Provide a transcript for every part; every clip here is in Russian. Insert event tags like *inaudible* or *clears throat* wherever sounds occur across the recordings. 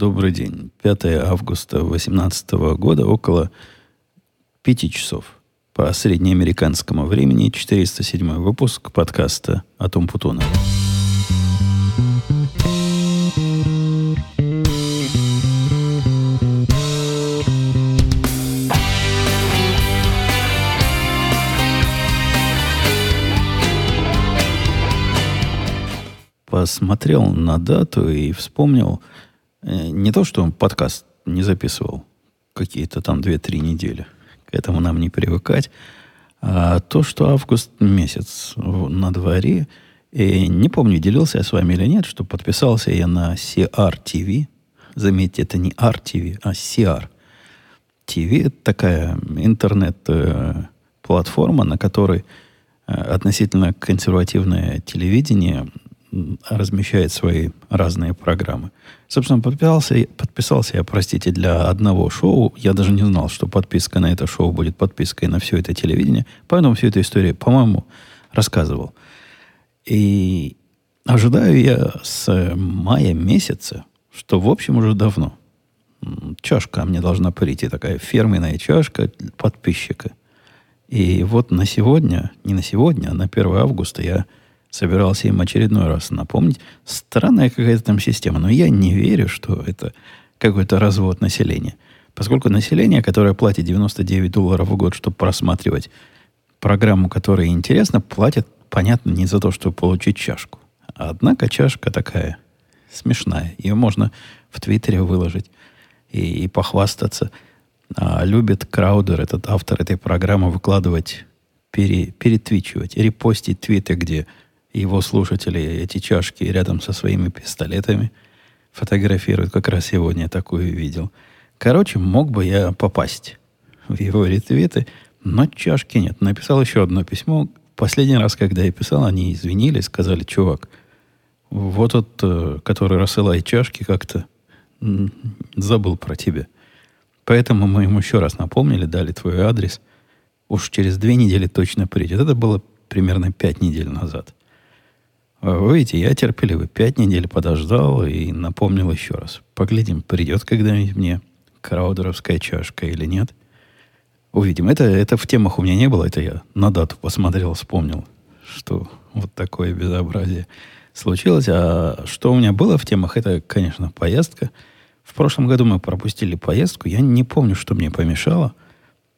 Добрый день. 5 августа 2018 года, около 5 часов. По среднеамериканскому времени 407 выпуск подкаста о Том Путуна. Посмотрел на дату и вспомнил, не то, что он подкаст не записывал какие-то там 2-3 недели. К этому нам не привыкать. А то, что август месяц на дворе, и не помню, делился я с вами или нет, что подписался я на CR Заметьте, это не RTV, а CR TV. Это такая интернет-платформа, на которой э, относительно консервативное телевидение размещает свои разные программы. Собственно, подписался, подписался я, простите, для одного шоу. Я даже не знал, что подписка на это шоу будет подпиской на все это телевидение. Поэтому всю эту историю, по-моему, рассказывал. И ожидаю я с мая месяца, что, в общем, уже давно. Чашка мне должна прийти, такая фирменная чашка подписчика. И вот на сегодня, не на сегодня, а на 1 августа я собирался им очередной раз напомнить. Странная какая-то там система, но я не верю, что это какой-то развод населения. Поскольку население, которое платит 99 долларов в год, чтобы просматривать программу, которая интересна, платит, понятно, не за то, чтобы получить чашку. Однако чашка такая смешная. Ее можно в Твиттере выложить и, и похвастаться. А любит Краудер, этот автор этой программы, выкладывать, пере, перетвичивать, репостить твиты, где его слушатели эти чашки рядом со своими пистолетами фотографируют. Как раз сегодня я такую видел. Короче, мог бы я попасть в его ретвиты, но чашки нет. Написал еще одно письмо. Последний раз, когда я писал, они извинились, сказали, чувак, вот тот, э, который рассылает чашки, как-то забыл про тебя. Поэтому мы ему еще раз напомнили, дали твой адрес. Уж через две недели точно придет. Это было примерно пять недель назад. Вы видите, я терпеливый. Пять недель подождал и напомнил еще раз. Поглядим, придет когда-нибудь мне краудеровская чашка или нет. Увидим. Это, это в темах у меня не было. Это я на дату посмотрел, вспомнил, что вот такое безобразие случилось. А что у меня было в темах, это, конечно, поездка. В прошлом году мы пропустили поездку. Я не помню, что мне помешало.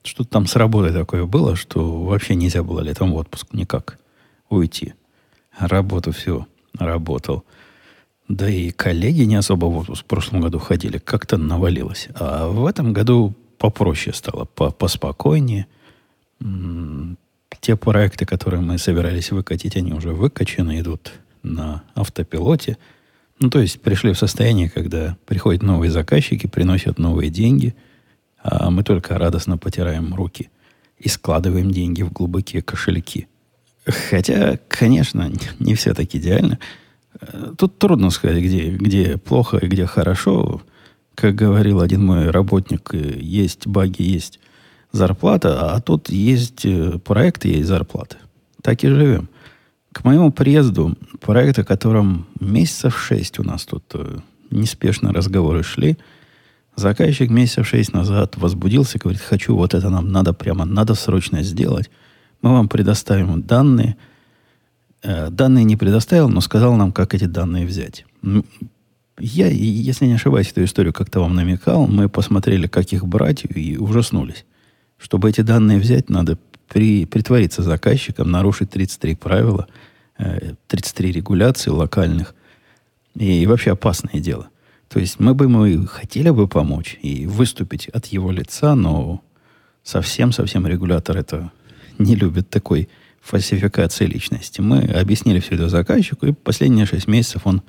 Что-то там с работой такое было, что вообще нельзя было летом в отпуск никак уйти работу все работал. Да и коллеги не особо в отпуск в прошлом году ходили, как-то навалилось. А в этом году попроще стало, по поспокойнее. Те проекты, которые мы собирались выкатить, они уже выкачаны, идут на автопилоте. Ну, то есть пришли в состояние, когда приходят новые заказчики, приносят новые деньги, а мы только радостно потираем руки и складываем деньги в глубокие кошельки – Хотя, конечно, не все так идеально. Тут трудно сказать, где, где плохо и где хорошо. Как говорил один мой работник, есть баги, есть зарплата, а тут есть э, проекты, есть зарплаты. Так и живем. К моему приезду, проект, о котором месяцев шесть у нас тут э, неспешно разговоры шли, заказчик месяцев шесть назад возбудился, говорит, хочу вот это нам надо прямо, надо срочно сделать. Мы вам предоставим данные. Э, данные не предоставил, но сказал нам, как эти данные взять. Я, если не ошибаюсь, эту историю как-то вам намекал. Мы посмотрели, как их брать, и ужаснулись. Чтобы эти данные взять, надо при, притвориться заказчиком, нарушить 33 правила, 33 э, регуляции локальных. И, и вообще опасное дело. То есть мы бы мы хотели бы помочь и выступить от его лица, но совсем-совсем регулятор это не любит такой фальсификации личности. Мы объяснили все это заказчику, и последние шесть месяцев он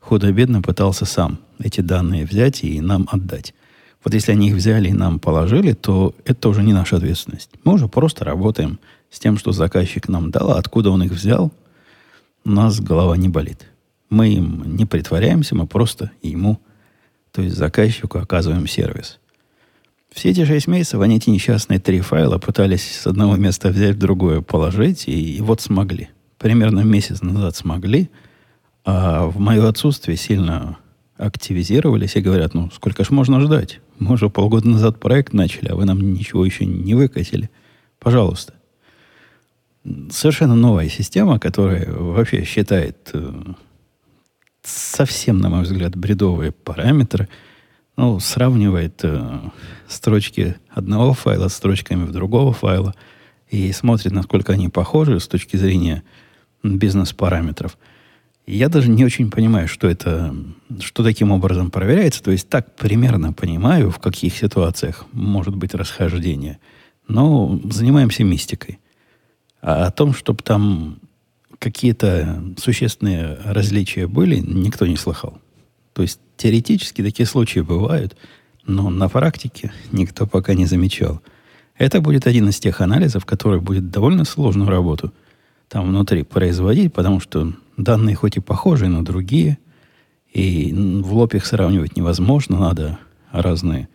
худо-бедно пытался сам эти данные взять и нам отдать. Вот если они их взяли и нам положили, то это уже не наша ответственность. Мы уже просто работаем с тем, что заказчик нам дал, а откуда он их взял, у нас голова не болит. Мы им не притворяемся, мы просто ему, то есть заказчику, оказываем сервис – все эти шесть месяцев они эти несчастные три файла пытались с одного места взять в другое положить, и, и вот смогли. Примерно месяц назад смогли, а в мое отсутствие сильно активизировались и говорят, ну, сколько ж можно ждать? Мы уже полгода назад проект начали, а вы нам ничего еще не выкатили. Пожалуйста. Совершенно новая система, которая вообще считает э, совсем, на мой взгляд, бредовые параметры. Ну, сравнивает э, строчки одного файла с строчками другого файла и смотрит, насколько они похожи с точки зрения бизнес-параметров – я даже не очень понимаю, что это, что таким образом проверяется. То есть так примерно понимаю, в каких ситуациях может быть расхождение. Но занимаемся мистикой. А о том, чтобы там какие-то существенные различия были, никто не слыхал. То есть теоретически такие случаи бывают, но на практике никто пока не замечал. Это будет один из тех анализов, который будет довольно сложную работу там внутри производить, потому что Данные хоть и похожи на другие, и в лоб их сравнивать невозможно, надо разные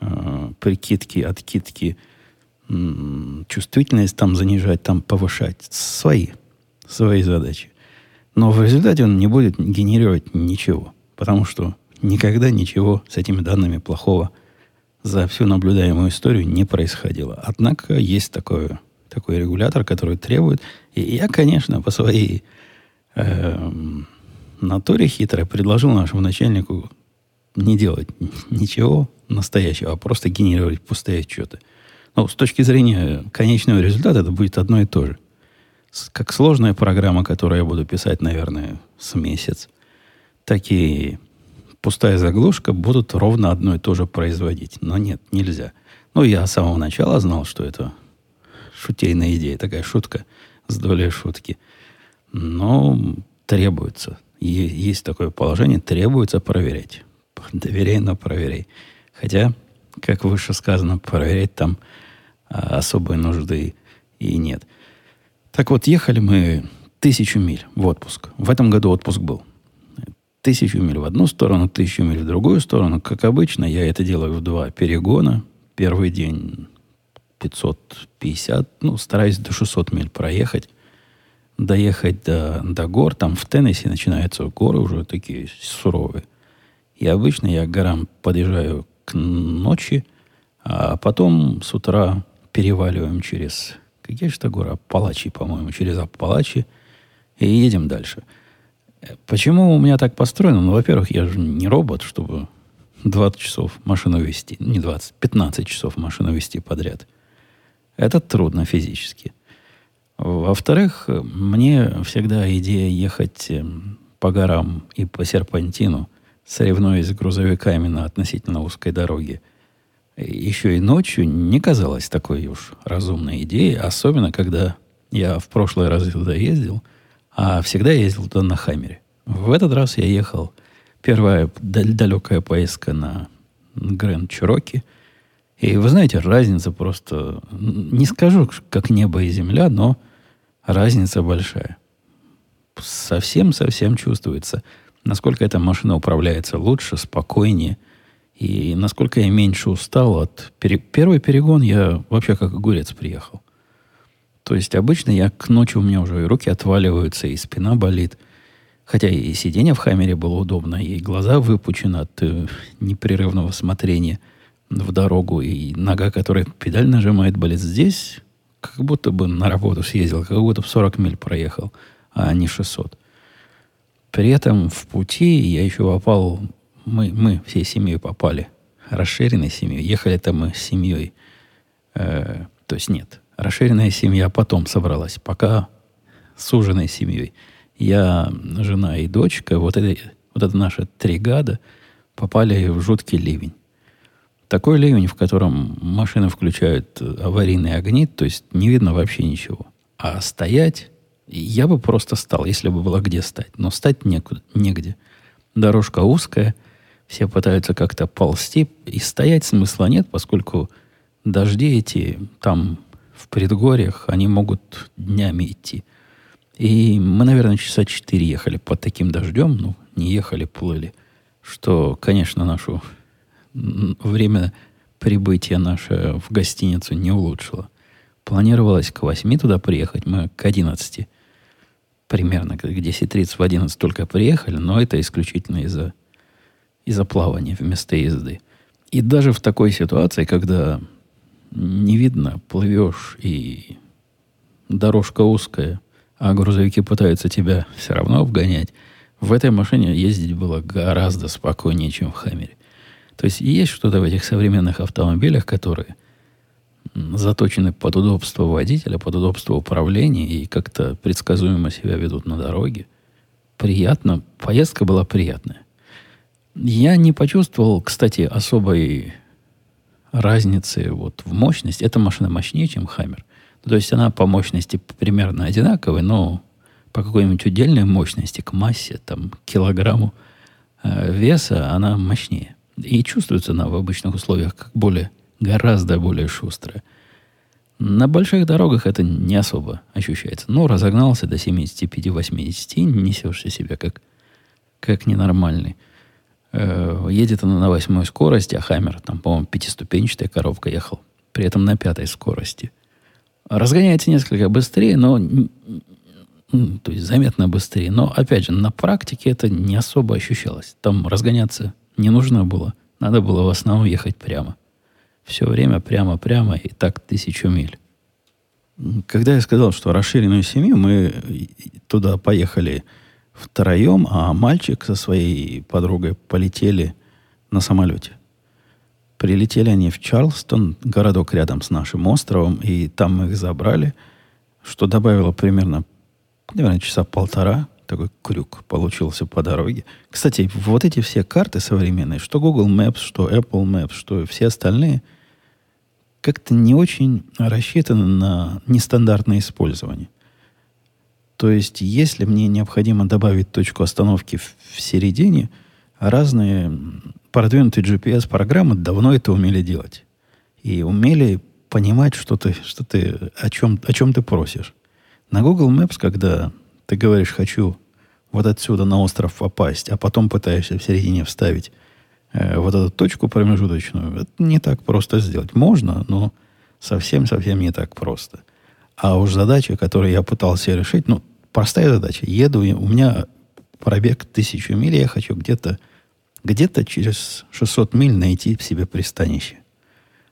э, прикидки, откидки, э, чувствительность там занижать, там повышать. Свои, свои задачи. Но в результате он не будет генерировать ничего, потому что никогда ничего с этими данными плохого за всю наблюдаемую историю не происходило. Однако есть такое, такой регулятор, который требует. И я, конечно, по своей Эм, натуре хитрая предложил нашему начальнику не делать *laughs* ничего настоящего, а просто генерировать пустые отчеты. Но с точки зрения конечного результата это будет одно и то же. Как сложная программа, которую я буду писать, наверное, с месяц, так и пустая заглушка будут ровно одно и то же производить. Но нет, нельзя. Ну, я с самого начала знал, что это шутейная идея, такая шутка с долей шутки – но требуется. Есть такое положение, требуется проверять. *laughs* Доверяй, но проверяй. Хотя, как выше сказано, проверять там а, особой нужды и нет. Так вот, ехали мы тысячу миль в отпуск. В этом году отпуск был. Тысячу миль в одну сторону, тысячу миль в другую сторону. Как обычно, я это делаю в два перегона. Первый день 550, ну, стараюсь до 600 миль проехать доехать до, до гор. Там в Теннесси начинаются горы уже такие суровые. И обычно я к горам подъезжаю к ночи, а потом с утра переваливаем через... Какие же это горы? Апалачи, по-моему. Через Апалачи. И едем дальше. Почему у меня так построено? Ну, во-первых, я же не робот, чтобы 20 часов машину вести. Не 20, 15 часов машину вести подряд. Это трудно физически. Во-вторых, мне всегда идея ехать эм, по горам и по серпантину, соревнуясь с грузовиками на относительно узкой дороге, еще и ночью не казалась такой уж разумной идеей, особенно когда я в прошлый раз туда ездил, а всегда ездил туда на Хаммере. В этот раз я ехал, первая далекая поездка на Гранд Чироки, и вы знаете, разница просто, не скажу, как небо и земля, но разница большая. Совсем-совсем чувствуется, насколько эта машина управляется лучше, спокойнее, и насколько я меньше устал от... Пере... Первый перегон я вообще как огурец приехал. То есть обычно я к ночи у меня уже и руки отваливаются, и спина болит. Хотя и сиденье в Хаммере было удобно, и глаза выпучены от э, непрерывного смотрения в дорогу, и нога, которая педаль нажимает, болит. Здесь как будто бы на работу съездил, как будто бы 40 миль проехал, а не 600. При этом в пути я еще попал, мы, мы всей семьей попали, расширенной семьей. Ехали там мы с семьей, э, то есть нет, расширенная семья потом собралась, пока с ужиной семьей. Я, жена и дочка, вот это, вот это наши три гада, попали в жуткий ливень. Такой ливень, в котором машины включают аварийные огни, то есть не видно вообще ничего. А стоять, я бы просто стал, если бы было где стать. Но стать некуда, негде. Дорожка узкая, все пытаются как-то ползти, и стоять смысла нет, поскольку дожди эти там в предгорьях, они могут днями идти. И мы, наверное, часа четыре ехали под таким дождем, ну, не ехали, плыли, что, конечно, нашу время прибытия наше в гостиницу не улучшило. Планировалось к 8 туда приехать, мы к 11 примерно, к 10.30 в 11 только приехали, но это исключительно из-за из-за плавания вместо езды. И даже в такой ситуации, когда не видно, плывешь и дорожка узкая, а грузовики пытаются тебя все равно обгонять, в этой машине ездить было гораздо спокойнее, чем в Хаммере. То есть есть что-то в этих современных автомобилях, которые заточены под удобство водителя, под удобство управления и как-то предсказуемо себя ведут на дороге. Приятно. Поездка была приятная. Я не почувствовал, кстати, особой разницы вот в мощности. Эта машина мощнее, чем Хаммер. То есть она по мощности примерно одинаковая, но по какой-нибудь удельной мощности, к массе, там, килограмму э, веса, она мощнее. И чувствуется она в обычных условиях как более, гораздо более шустрая. На больших дорогах это не особо ощущается. Ну, разогнался до 75-80, несешься себя как, как ненормальный. Э, едет она на восьмой скорости, а Хаммер, там, по-моему, пятиступенчатая коробка ехал. При этом на пятой скорости. Разгоняется несколько быстрее, но то есть заметно быстрее. Но, опять же, на практике это не особо ощущалось. Там разгоняться не нужно было. Надо было в основном ехать прямо. Все время прямо-прямо и так тысячу миль. Когда я сказал, что расширенную семью, мы туда поехали втроем, а мальчик со своей подругой полетели на самолете. Прилетели они в Чарлстон, городок рядом с нашим островом, и там их забрали, что добавило примерно наверное, часа полтора такой крюк получился по дороге. Кстати, вот эти все карты современные, что Google Maps, что Apple Maps, что все остальные, как-то не очень рассчитаны на нестандартное использование. То есть, если мне необходимо добавить точку остановки в, середине, разные продвинутые GPS-программы давно это умели делать. И умели понимать, что ты, что ты, о, чем, о чем ты просишь. На Google Maps, когда ты говоришь, хочу вот отсюда на остров попасть, а потом пытаешься в середине вставить э, вот эту точку промежуточную, это не так просто сделать. Можно, но совсем-совсем не так просто. А уж задача, которую я пытался решить, ну, простая задача. Еду, у меня пробег тысячу миль, я хочу где-то где-то через 600 миль найти в себе пристанище.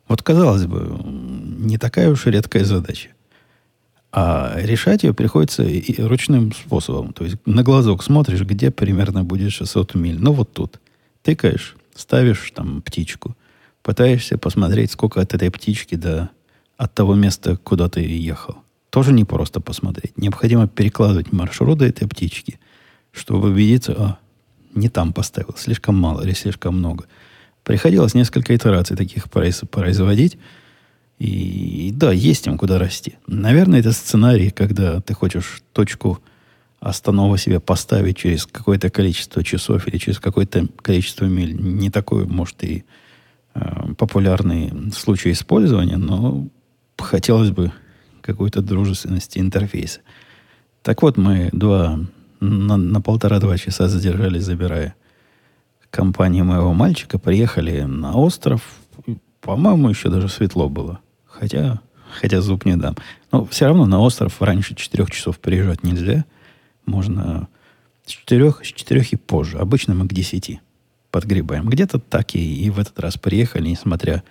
Вот, казалось бы, не такая уж редкая задача. А решать ее приходится и ручным способом. То есть на глазок смотришь, где примерно будет 600 миль. Ну, вот тут. Тыкаешь, ставишь там птичку. Пытаешься посмотреть, сколько от этой птички до от того места, куда ты ехал. Тоже не просто посмотреть. Необходимо перекладывать маршрут до этой птички, чтобы убедиться, а, не там поставил, слишком мало или слишком много. Приходилось несколько итераций таких производить, и, да, есть им куда расти. Наверное, это сценарий, когда ты хочешь точку останова себе поставить через какое-то количество часов или через какое-то количество миль. Не такой, может, и э, популярный случай использования, но хотелось бы какой-то дружественности интерфейса. Так вот, мы два, на, на полтора-два часа задержались, забирая компанию моего мальчика, приехали на остров. По-моему, еще даже светло было. Хотя, хотя зуб не дам. Но все равно на остров раньше четырех часов приезжать нельзя. Можно с четырех, с четырех и позже. Обычно мы к десяти подгребаем. Где-то так и, и в этот раз приехали, несмотря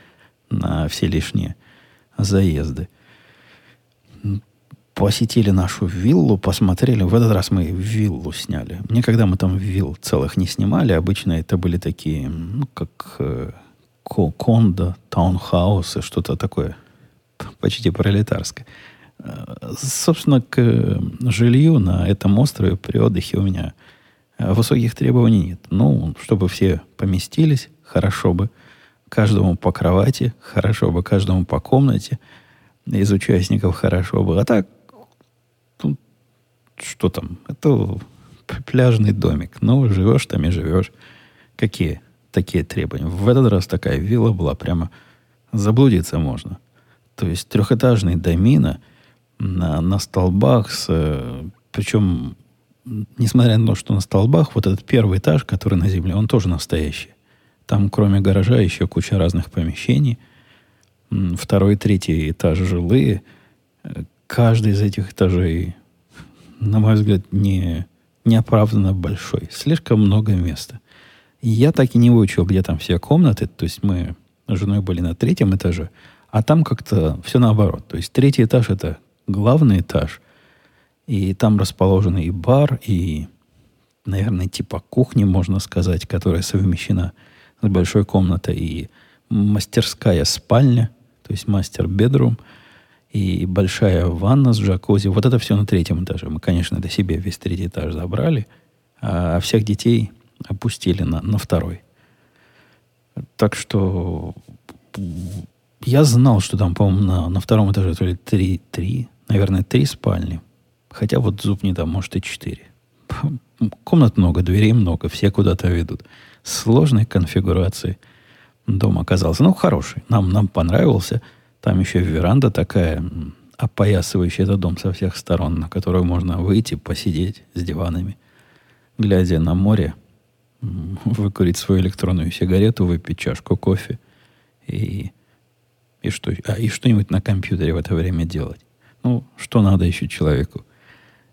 на все лишние заезды. Посетили нашу виллу, посмотрели. В этот раз мы виллу сняли. Никогда мы там вилл целых не снимали. Обычно это были такие, ну, как э, кондо, таунхаусы, что-то такое почти пролетарская. Э, собственно, к жилью на этом острове при отдыхе у меня э, высоких требований нет. Ну, чтобы все поместились, хорошо бы. Каждому по кровати, хорошо бы каждому по комнате. Из участников хорошо бы. А так, тут, что там? Это пляжный домик. Ну, живешь там и живешь. Какие такие требования? В этот раз такая вилла была прямо... Заблудиться можно. То есть трехэтажный домина на, на столбах, с, причем, несмотря на то, что на столбах, вот этот первый этаж, который на земле, он тоже настоящий. Там, кроме гаража, еще куча разных помещений. Второй третий этаж жилые. Каждый из этих этажей, на мой взгляд, не, неоправданно большой. Слишком много места. я так и не выучил, где там все комнаты. То есть мы с женой были на третьем этаже, а там как-то все наоборот. То есть третий этаж это главный этаж, и там расположен и бар, и, наверное, типа кухни, можно сказать, которая совмещена с большой комнатой, и мастерская спальня, то есть мастер-бедрум, и большая ванна с джакузи. Вот это все на третьем этаже. Мы, конечно, до себе весь третий этаж забрали, а всех детей опустили на, на второй. Так что я знал, что там, по-моему, на, на втором этаже то ли три, три, наверное, три спальни. Хотя вот зуб не там, может, и четыре. Комнат много, дверей много, все куда-то ведут. Сложной конфигурации дом оказался. Ну, хороший. Нам, нам понравился. Там еще веранда такая, опоясывающая этот дом со всех сторон, на которую можно выйти, посидеть с диванами, глядя на море, выкурить свою электронную сигарету, выпить чашку кофе и, и, что, а, и что-нибудь на компьютере в это время делать. Ну, что надо еще человеку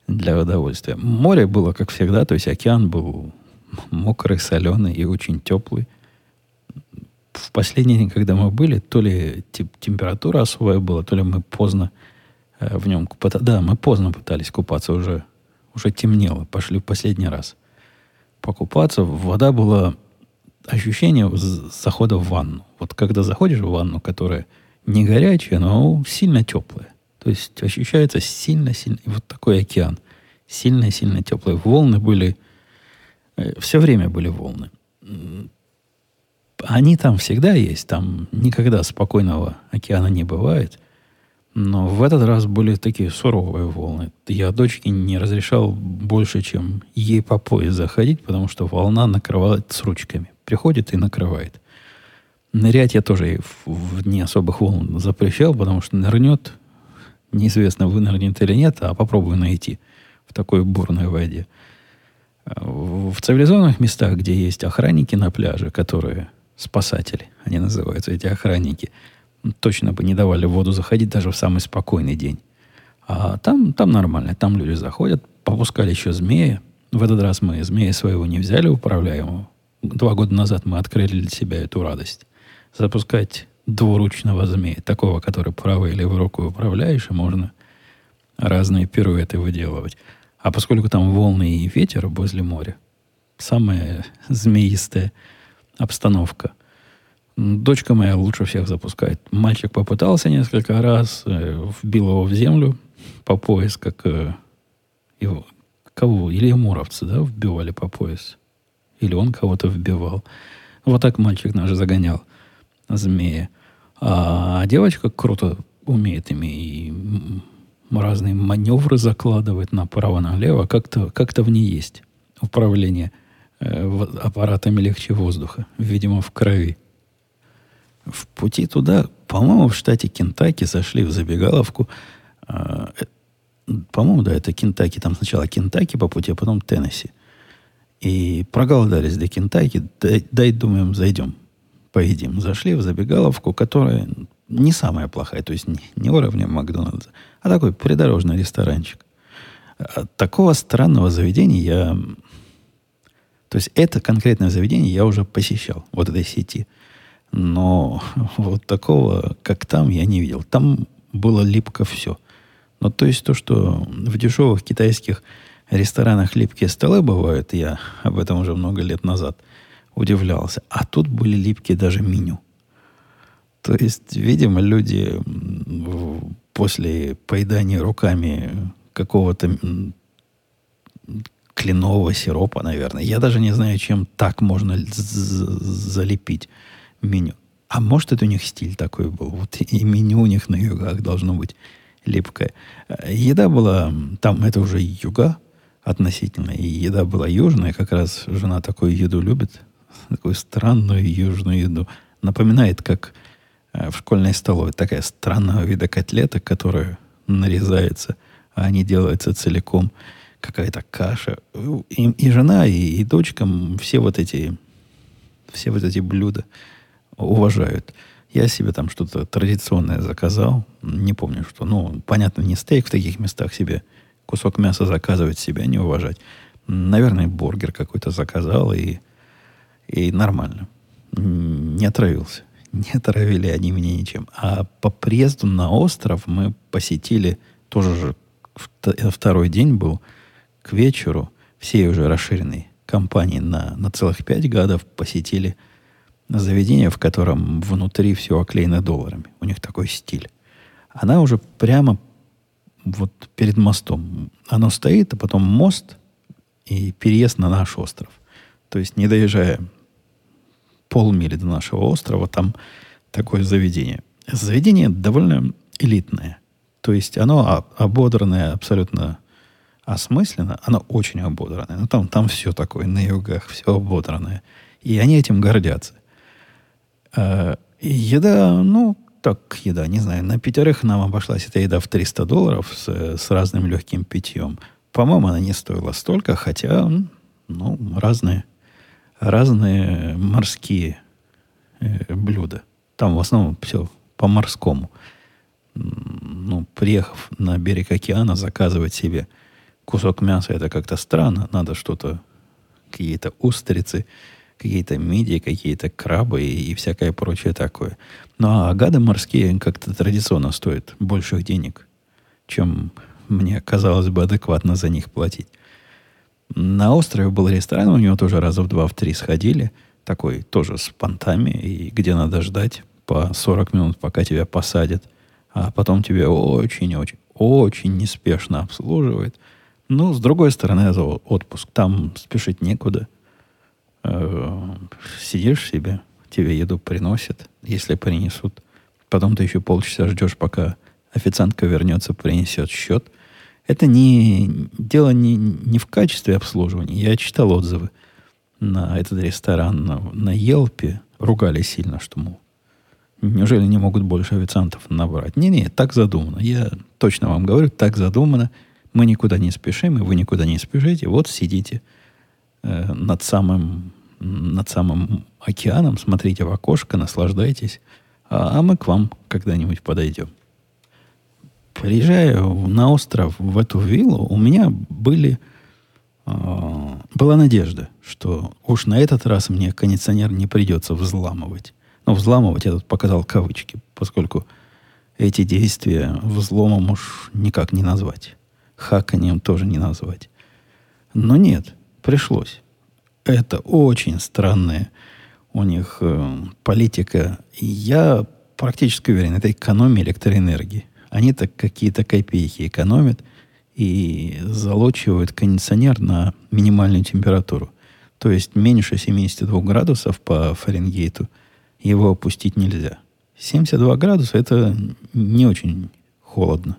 для удовольствия. Море было, как всегда, то есть океан был мокрый, соленый и очень теплый. В последний день, когда мы были, то ли тип, температура особая была, то ли мы поздно э, в нем купаться. Да, мы поздно пытались купаться, уже, уже темнело, пошли в последний раз покупаться. Вода была ощущение захода в ванну. Вот когда заходишь в ванну, которая не горячая, но сильно теплая. То есть ощущается сильно-сильно... Вот такой океан. Сильно-сильно теплый. Волны были... Все время были волны. Они там всегда есть. Там никогда спокойного океана не бывает. Но в этот раз были такие суровые волны. Я дочке не разрешал больше, чем ей по пояс заходить, потому что волна накрывает с ручками. Приходит и накрывает. Нырять я тоже в, дни особых волн запрещал, потому что нырнет, неизвестно, вынырнет или нет, а попробую найти в такой бурной воде. В цивилизованных местах, где есть охранники на пляже, которые спасатели, они называются, эти охранники, точно бы не давали в воду заходить даже в самый спокойный день. А там, там нормально, там люди заходят, попускали еще змея. В этот раз мы змея своего не взяли управляемого. Два года назад мы открыли для себя эту радость. Запускать двуручного змея, такого, который правой или левой рукой управляешь, и можно разные пируэты выделывать. А поскольку там волны и ветер возле моря, самая змеистая обстановка. Дочка моя лучше всех запускает. Мальчик попытался несколько раз, э, вбил его в землю по пояс, как э, его, кого? Или муровцы, да, вбивали по пояс. Или он кого-то вбивал. Вот так мальчик наш загонял змея. А девочка круто умеет ими и разные маневры закладывать направо-налево. Как-то как в ней есть управление э, аппаратами легче воздуха. Видимо, в крови. В пути туда, по-моему, в штате Кентаки зашли в забегаловку. Э, по-моему, да, это Кентаки. Там сначала Кентаки по пути, а потом Теннесси. И проголодались до Кентаки. Дай, дай думаем, зайдем поедим. Зашли в забегаловку, которая не самая плохая, то есть не, не уровня Макдональдса, а такой придорожный ресторанчик. От такого странного заведения я... То есть это конкретное заведение я уже посещал, вот этой сети. Но *laughs* вот такого, как там, я не видел. Там было липко все. Но то есть то, что в дешевых китайских ресторанах липкие столы бывают, я об этом уже много лет назад – удивлялся. А тут были липкие даже меню. То есть, видимо, люди после поедания руками какого-то кленового сиропа, наверное. Я даже не знаю, чем так можно залепить меню. А может, это у них стиль такой был. Вот и меню у них на югах должно быть липкое. Еда была, там это уже юга относительно, и еда была южная, как раз жена такую еду любит, *laughs* такую странную южную еду. Напоминает, как э, в школьной столовой такая странного вида котлета, которая нарезается, а они делаются целиком. Какая-то каша. И, и жена, и, и дочка, все вот эти все вот эти блюда уважают. Я себе там что-то традиционное заказал. Не помню, что. Ну, понятно, не стейк в таких местах себе. Кусок мяса заказывать себя не уважать. Наверное, бургер какой-то заказал и И нормально. Не отравился. Не *laughs* отравили они меня ничем. А по приезду на остров мы посетили, тоже же второй день был, к вечеру, всей уже расширенной компании на, на целых пять гадов посетили заведение, в котором внутри все оклеено долларами. У них такой стиль. Она уже прямо вот перед мостом. Оно стоит, а потом мост и переезд на наш остров. То есть, не доезжая полмили до нашего острова, там такое заведение. Заведение довольно элитное. То есть оно ободранное абсолютно осмысленно, оно очень ободранное. Но там, там все такое, на югах, все ободранное. И они этим гордятся. А, еда, ну, так, еда, не знаю, на пятерых нам обошлась эта еда в 300 долларов с, с разным легким питьем. По-моему, она не стоила столько, хотя, ну, разные, разные морские э, блюда. Там в основном все по-морскому. Ну, приехав на берег океана, заказывать себе кусок мяса, это как-то странно. Надо что-то, какие-то устрицы, какие-то мидии, какие-то крабы и, и всякое прочее такое. Ну, а гады морские как-то традиционно стоят больших денег, чем мне казалось бы адекватно за них платить. На острове был ресторан, у него тоже раза в два, в три сходили. Такой тоже с понтами, и где надо ждать по 40 минут, пока тебя посадят. А потом тебе очень-очень, очень неспешно обслуживают. Ну, с другой стороны, это отпуск. Там спешить некуда. Э, сидишь себе, тебе еду приносят, если принесут. Потом ты еще полчаса ждешь, пока официантка вернется, принесет счет – это не, дело не, не в качестве обслуживания. Я читал отзывы на этот ресторан на, на Елпе. Ругали сильно, что, мол, неужели не могут больше официантов набрать? Не-не, так задумано. Я точно вам говорю, так задумано. Мы никуда не спешим, и вы никуда не спешите. Вот сидите э, над самым над самым океаном, смотрите в окошко, наслаждайтесь, а, а мы к вам когда-нибудь подойдем. Приезжая на остров, в эту виллу, у меня были, э, была надежда, что уж на этот раз мне кондиционер не придется взламывать. Но взламывать я тут показал кавычки, поскольку эти действия взломом уж никак не назвать. Хаканием тоже не назвать. Но нет, пришлось. Это очень странная у них э, политика. Я практически уверен, это экономия электроэнергии. Они так какие-то копейки экономят и залочивают кондиционер на минимальную температуру. То есть меньше 72 градусов по Фаренгейту его опустить нельзя. 72 градуса это не очень холодно.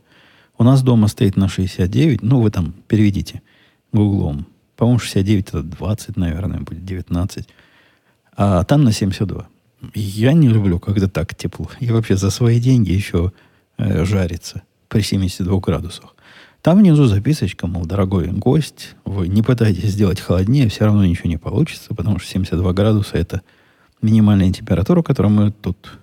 У нас дома стоит на 69, ну вы там переведите гуглом. По-моему, 69 это 20, наверное, будет 19. А там на 72. Я не люблю, когда так тепло. И вообще за свои деньги еще э, жарится при 72 градусах. Там внизу записочка, мол, дорогой гость, вы не пытайтесь сделать холоднее, все равно ничего не получится, потому что 72 градуса это минимальная температура, которую мы тут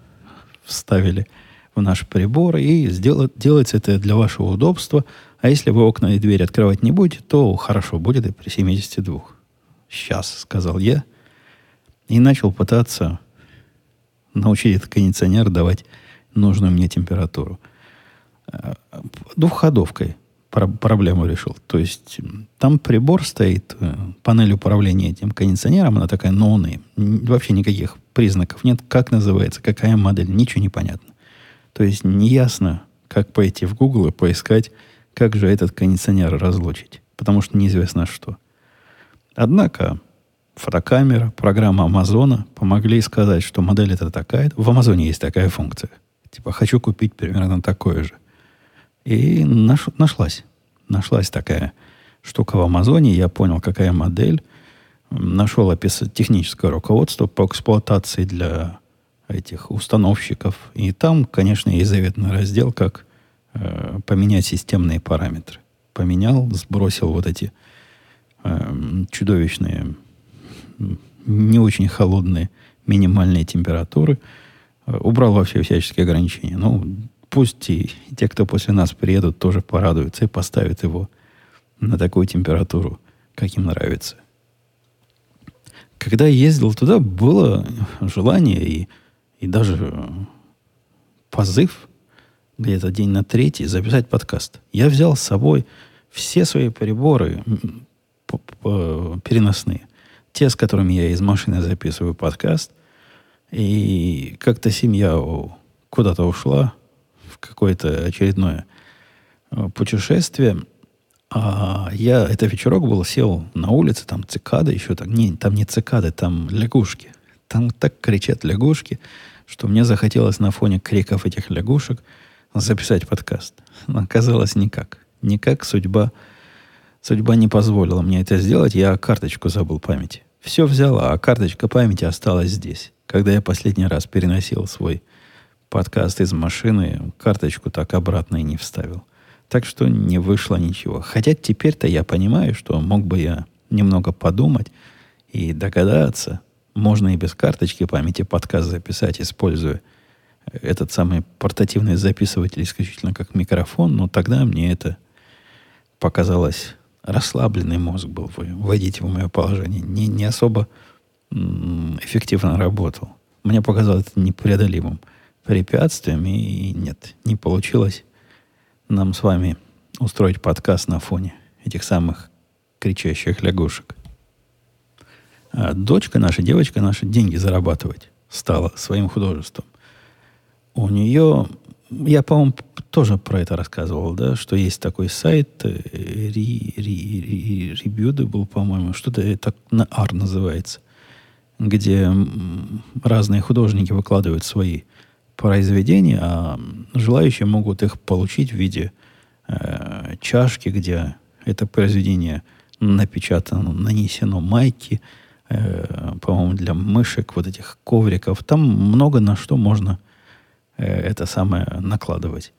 вставили в наш прибор, и сделать, делается это для вашего удобства. А если вы окна и дверь открывать не будете, то хорошо будет и при 72. Сейчас, сказал я, и начал пытаться научить этот кондиционер давать нужную мне температуру. Э, двухходовкой проблему решил. То есть там прибор стоит, э, панель управления этим кондиционером, она такая ноуны, вообще никаких признаков нет, как называется, какая модель, ничего не понятно. То есть неясно, как пойти в Google и поискать, как же этот кондиционер разлучить, потому что неизвестно что. Однако фотокамера, программа Амазона помогли сказать, что модель это такая. В Амазоне есть такая функция – Типа, хочу купить примерно такое же. И наш, нашлась. Нашлась такая штука в Амазоне. Я понял, какая модель. Нашел опис... техническое руководство по эксплуатации для этих установщиков. И там, конечно, есть заветный раздел, как э, поменять системные параметры. Поменял, сбросил вот эти э, чудовищные, не очень холодные минимальные температуры – убрал вообще всяческие ограничения. Ну, пусть и те, кто после нас приедут, тоже порадуются и поставят его на такую температуру, как им нравится. когда я ездил туда, было желание и, и даже позыв где-то день на третий записать подкаст. Я взял с собой все свои приборы переносные. Те, с которыми я из машины записываю подкаст. И как-то семья куда-то ушла в какое-то очередное э, путешествие. А я, это вечерок был, сел на улице, там цикады еще так. Не, там не цикады, там лягушки. Там так кричат лягушки, что мне захотелось на фоне криков этих лягушек записать подкаст. Но оказалось никак. Никак судьба, судьба не позволила мне это сделать. Я карточку забыл памяти. Все взяла, а карточка памяти осталась здесь. Когда я последний раз переносил свой подкаст из машины, карточку так обратно и не вставил. Так что не вышло ничего. Хотя теперь-то я понимаю, что мог бы я немного подумать и догадаться, можно и без карточки памяти подкаст записать, используя этот самый портативный записыватель исключительно как микрофон, но тогда мне это показалось расслабленный мозг был, войдите в мое положение, не, не особо эффективно работал. Мне показалось это непреодолимым препятствием, и нет, не получилось нам с вами устроить подкаст на фоне этих самых кричащих лягушек. А дочка наша, девочка наша деньги зарабатывать стала своим художеством. У нее, я, по-моему, тоже про это рассказывал, да, что есть такой сайт, Rebuildable, по-моему, что-то это на R называется, где разные художники выкладывают свои произведения, а желающие могут их получить в виде э, чашки, где это произведение напечатано, нанесено майки, э, по-моему, для мышек, вот этих ковриков. Там много на что можно э, это самое накладывать.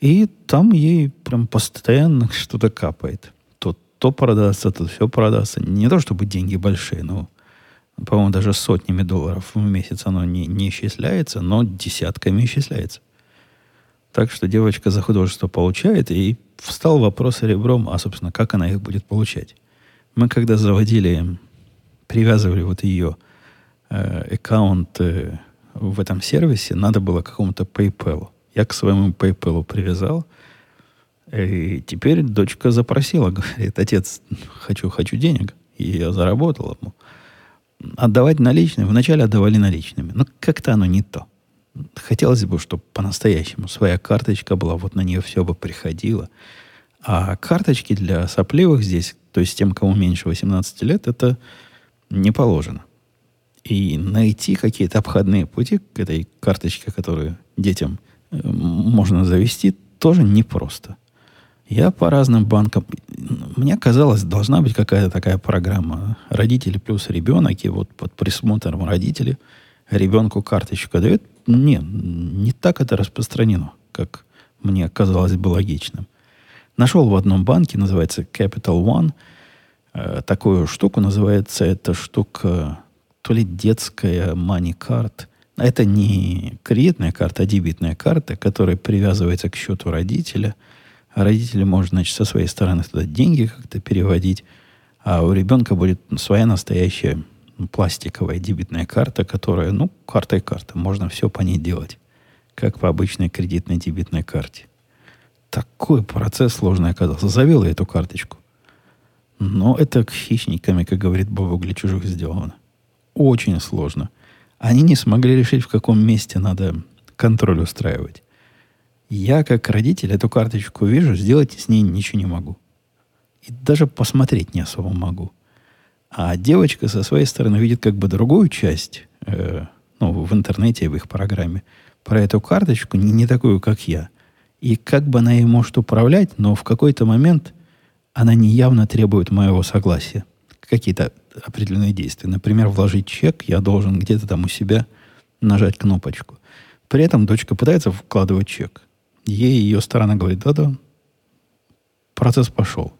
И там ей прям постоянно что-то капает. То то продастся, то все продастся. Не то чтобы деньги большие, но по-моему, даже сотнями долларов в месяц оно не, не исчисляется, но десятками исчисляется. Так что девочка за художество получает, и встал вопрос ребром, а, собственно, как она их будет получать. Мы когда заводили, привязывали вот ее э, аккаунт э, в этом сервисе, надо было какому-то PayPal. Я к своему PayPal привязал, и теперь дочка запросила, *laughs* говорит, отец, хочу, хочу денег. И я заработал ему отдавать наличными. Вначале отдавали наличными. Но как-то оно не то. Хотелось бы, чтобы по-настоящему своя карточка была, вот на нее все бы приходило. А карточки для сопливых здесь, то есть тем, кому меньше 18 лет, это не положено. И найти какие-то обходные пути к этой карточке, которую детям э, можно завести, тоже непросто. Я по разным банкам... Мне казалось, должна быть какая-то такая программа. Родители плюс ребенок, и вот под присмотром родителей ребенку карточку дают. Нет, не так это распространено, как мне казалось бы логичным. Нашел в одном банке, называется Capital One, э, такую штуку, называется эта штука то ли детская card. Это не кредитная карта, а дебетная карта, которая привязывается к счету родителя – а родители может, значит, со своей стороны туда деньги как-то переводить, а у ребенка будет своя настоящая пластиковая дебетная карта, которая, ну, карта и карта. Можно все по ней делать, как по обычной кредитной дебетной карте. Такой процесс сложный оказался. Завел я эту карточку. Но это хищниками, как говорит Бог, для чужих сделано. Очень сложно. Они не смогли решить, в каком месте надо контроль устраивать. Я, как родитель, эту карточку вижу, сделать с ней ничего не могу. И даже посмотреть не особо могу. А девочка со своей стороны видит как бы другую часть, э, ну, в интернете, в их программе, про эту карточку, не, не такую, как я. И как бы она ей может управлять, но в какой-то момент она неявно требует моего согласия. Какие-то определенные действия. Например, вложить чек, я должен где-то там у себя нажать кнопочку. При этом дочка пытается вкладывать чек. Ей ее сторона говорит, да-да, процесс пошел.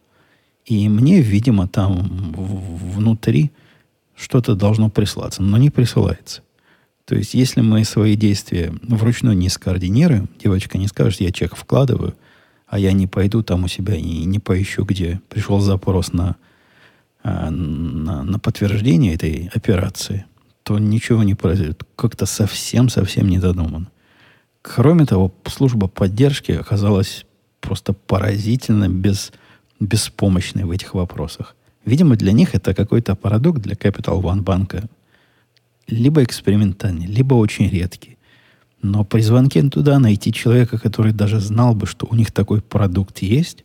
И мне, видимо, там внутри что-то должно прислаться, но не присылается. То есть, если мы свои действия вручную не скоординируем, девочка не скажет, я чек вкладываю, а я не пойду там у себя и не поищу, где пришел запрос на а, на, на подтверждение этой операции, то ничего не произойдет. Как-то совсем-совсем не додумано. Кроме того, служба поддержки оказалась просто поразительно без, беспомощной в этих вопросах. Видимо, для них это какой-то продукт для Capital One банка. Либо экспериментальный, либо очень редкий. Но при звонке туда найти человека, который даже знал бы, что у них такой продукт есть,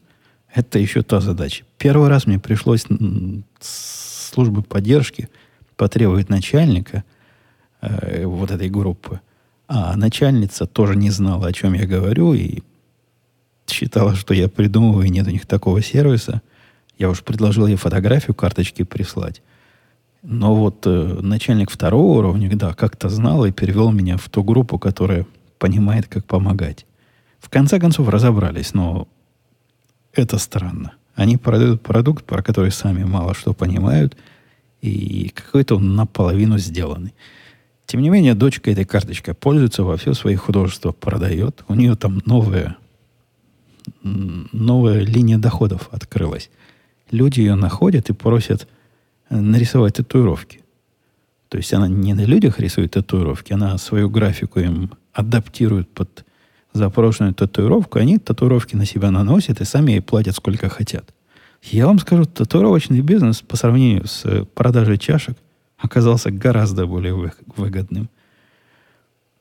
это еще та задача. Первый раз мне пришлось службы поддержки потребовать начальника э, вот этой группы. А начальница тоже не знала, о чем я говорю, и считала, что я придумываю, и нет у них такого сервиса. Я уж предложил ей фотографию карточки прислать. Но вот э, начальник второго уровня, да, как-то знал и перевел меня в ту группу, которая понимает, как помогать. В конце концов разобрались, но это странно. Они продают продукт, про который сами мало что понимают, и какой-то он наполовину сделанный. Тем не менее, дочка этой карточкой пользуется во все свои художества, продает. У нее там новая, новая линия доходов открылась. Люди ее находят и просят нарисовать татуировки. То есть она не на людях рисует татуировки, она свою графику им адаптирует под запрошенную татуировку, они татуировки на себя наносят и сами ей платят сколько хотят. Я вам скажу, татуировочный бизнес по сравнению с продажей чашек оказался гораздо более выгодным.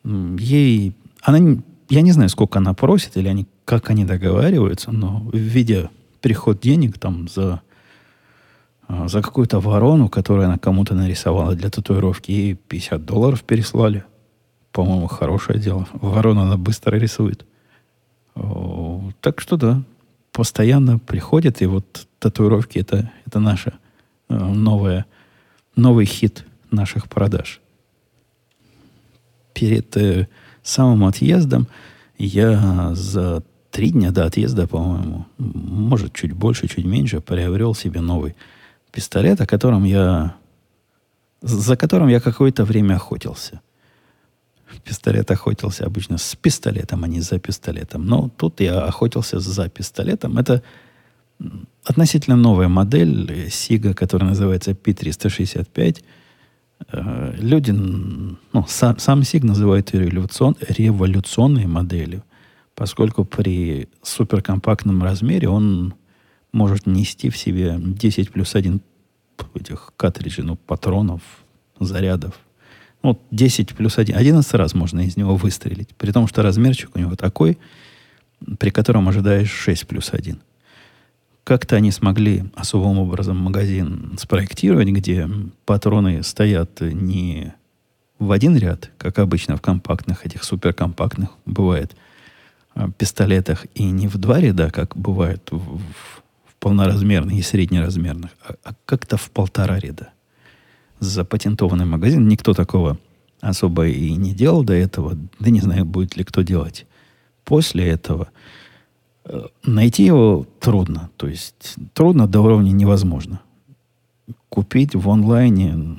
Ей, она, я не знаю, сколько она просит, или они, как они договариваются, но видя приход денег там за а, за какую-то ворону, которую она кому-то нарисовала для татуировки, ей 50 долларов переслали. По-моему, хорошее дело. Ворона она быстро рисует. Так что да, постоянно приходит, и вот татуировки это, это наша э, новая, новый хит наших продаж. Перед э, самым отъездом я за три дня до отъезда, по-моему, может, чуть больше, чуть меньше, приобрел себе новый пистолет, о котором я, за которым я какое-то время охотился. Пистолет охотился обычно с пистолетом, а не за пистолетом. Но тут я охотился за пистолетом. Это относительно новая модель Сига, которая называется P365. Э, люди, ну, сам, сам Сиг называет ее революцион, революционной моделью, поскольку при суперкомпактном размере он может нести в себе 10 плюс 1 этих картриджей, ну, патронов, зарядов. Ну, 10 плюс 1. 11 раз можно из него выстрелить. При том, что размерчик у него такой, при котором ожидаешь 6 плюс 1. Как-то они смогли особым образом магазин спроектировать, где патроны стоят не в один ряд, как обычно в компактных, этих суперкомпактных бывает, а, пистолетах, и не в два ряда, как бывает в, в полноразмерных и среднеразмерных, а, а как-то в полтора ряда. Запатентованный магазин. Никто такого особо и не делал до этого. Да не знаю, будет ли кто делать. После этого э, найти его трудно. То есть трудно до уровня невозможно. Купить в онлайне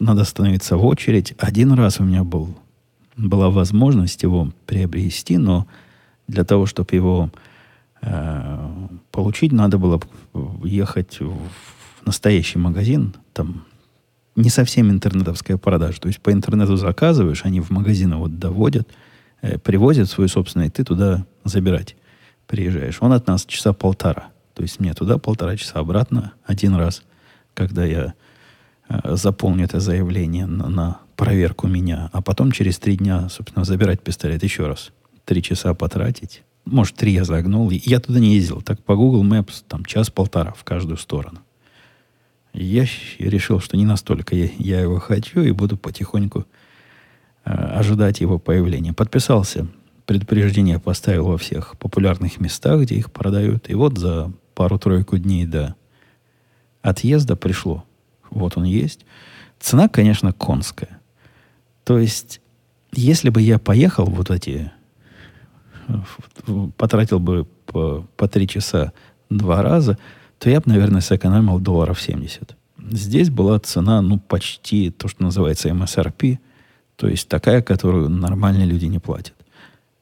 надо становиться в очередь. Один раз у меня был, была возможность его приобрести, но для того, чтобы его Э, получить надо было ехать в настоящий магазин, там не совсем интернетовская продажа. То есть по интернету заказываешь, они в магазины вот доводят, э, привозят свою собственную, и ты туда забирать приезжаешь. Он от нас часа полтора. То есть мне туда полтора часа обратно один раз, когда я э, заполню это заявление на, на проверку меня, а потом через три дня, собственно, забирать пистолет еще раз. Три часа потратить может, три я загнул. Я туда не ездил. Так по Google Maps там час-полтора в каждую сторону. Я решил, что не настолько я, я его хочу и буду потихоньку э, ожидать его появления. Подписался, предупреждение поставил во всех популярных местах, где их продают. И вот за пару-тройку дней до отъезда пришло. Вот он есть. Цена, конечно, конская. То есть, если бы я поехал вот эти потратил бы по, по 3 часа два раза, то я бы, наверное, сэкономил долларов 70. Здесь была цена, ну, почти то, что называется MSRP, то есть такая, которую нормальные люди не платят.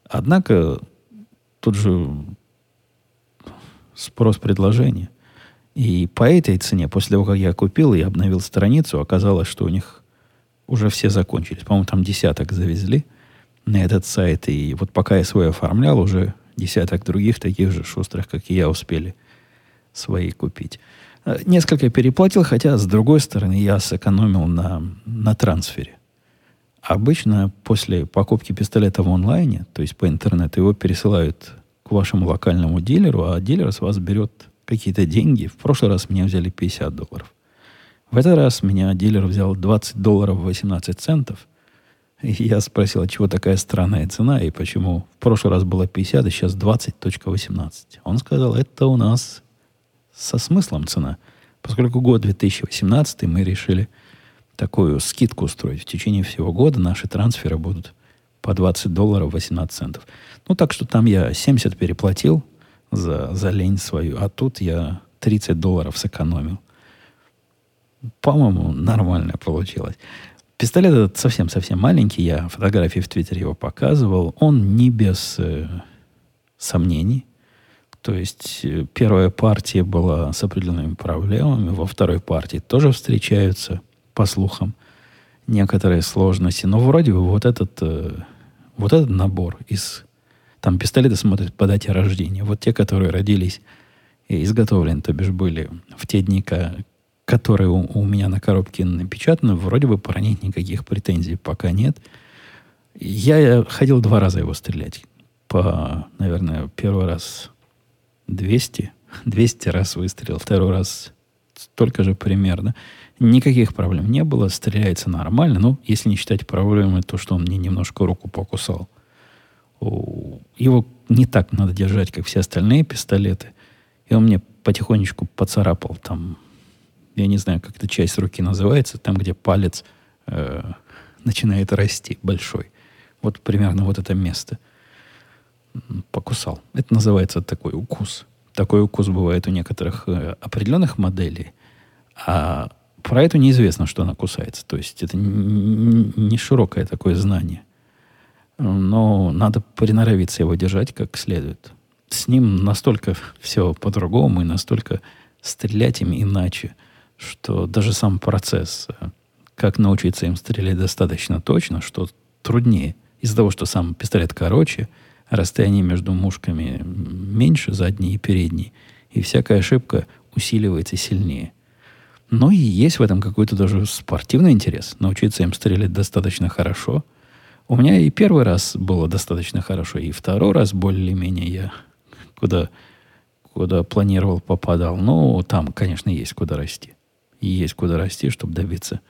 Однако тут же спрос-предложение. И по этой цене, после того, как я купил и обновил страницу, оказалось, что у них уже все закончились. По-моему, там десяток завезли на этот сайт. И вот пока я свой оформлял, уже десяток других таких же шустрых, как и я, успели свои купить. Э, несколько переплатил, хотя, с другой стороны, я сэкономил на, на трансфере. Обычно после покупки пистолета в онлайне, то есть по интернету, его пересылают к вашему локальному дилеру, а дилер с вас берет какие-то деньги. В прошлый раз меня взяли 50 долларов. В этот раз меня дилер взял 20 долларов 18 центов. И я спросил, а чего такая странная цена и почему в прошлый раз было 50, а сейчас 20.18. Он сказал, это у нас со смыслом цена. Поскольку год 2018, мы решили такую скидку устроить. В течение всего года наши трансферы будут по 20 долларов 18 центов. Ну, так что там я 70 переплатил за, за лень свою, а тут я 30 долларов сэкономил. По-моему, нормально получилось. Пистолет этот совсем-совсем маленький. Я фотографии в Твиттере его показывал. Он не без э, сомнений. То есть э, первая партия была с определенными проблемами, во второй партии тоже встречаются, по слухам, некоторые сложности. Но вроде бы вот этот, э, вот этот набор из... Там пистолеты смотрят по дате рождения. Вот те, которые родились и изготовлены, то бишь были в те дни, которые у, у меня на коробке напечатаны, вроде бы поранить никаких претензий пока нет. Я ходил два раза его стрелять. По, наверное, первый раз 200, 200 *laughs* раз выстрелил, второй раз столько же примерно. Никаких проблем не было, стреляется нормально, но если не считать проблемы, то, что он мне немножко руку покусал. Его не так надо держать, как все остальные пистолеты. И он мне потихонечку поцарапал там, я не знаю, как эта часть руки называется, там, где палец э, *laughs* начинает расти большой. Вот примерно вот это место – покусал. Это называется такой укус. Такой укус бывает у некоторых э, определенных моделей, а про это неизвестно, что она кусается. То есть это не широкое такое знание. Но надо приноровиться его держать как следует. С ним настолько все по-другому и настолько стрелять им иначе, что даже сам процесс, э, как научиться им стрелять достаточно точно, что труднее. Из-за того, что сам пистолет короче – расстояние между мушками меньше, задней и передней, и всякая ошибка усиливается сильнее. Но и есть в этом какой-то даже спортивный интерес. Научиться им стрелять достаточно хорошо. У меня и первый раз было достаточно хорошо, и второй раз более-менее я куда, куда планировал попадал. Но там, конечно, есть куда расти. И есть куда расти, чтобы добиться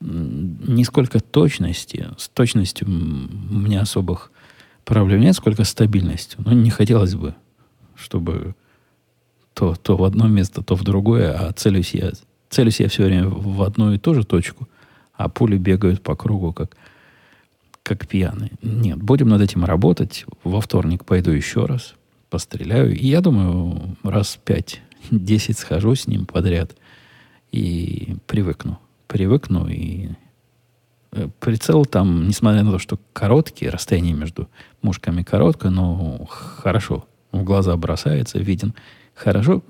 не сколько точности. С точностью у меня особых проблем нет, сколько стабильностью. Но не хотелось бы, чтобы то, то в одно место, то в другое, а целюсь я, целюсь я все время в одну и ту же точку, а пули бегают по кругу, как, как пьяные. Нет, будем над этим работать. Во вторник пойду еще раз, постреляю. И я думаю, раз пять-десять схожу с ним подряд и привыкну. Привыкну и прицел там, несмотря на то, что короткий, расстояние между мушками короткое, но хорошо в глаза бросается, виден. Хорошо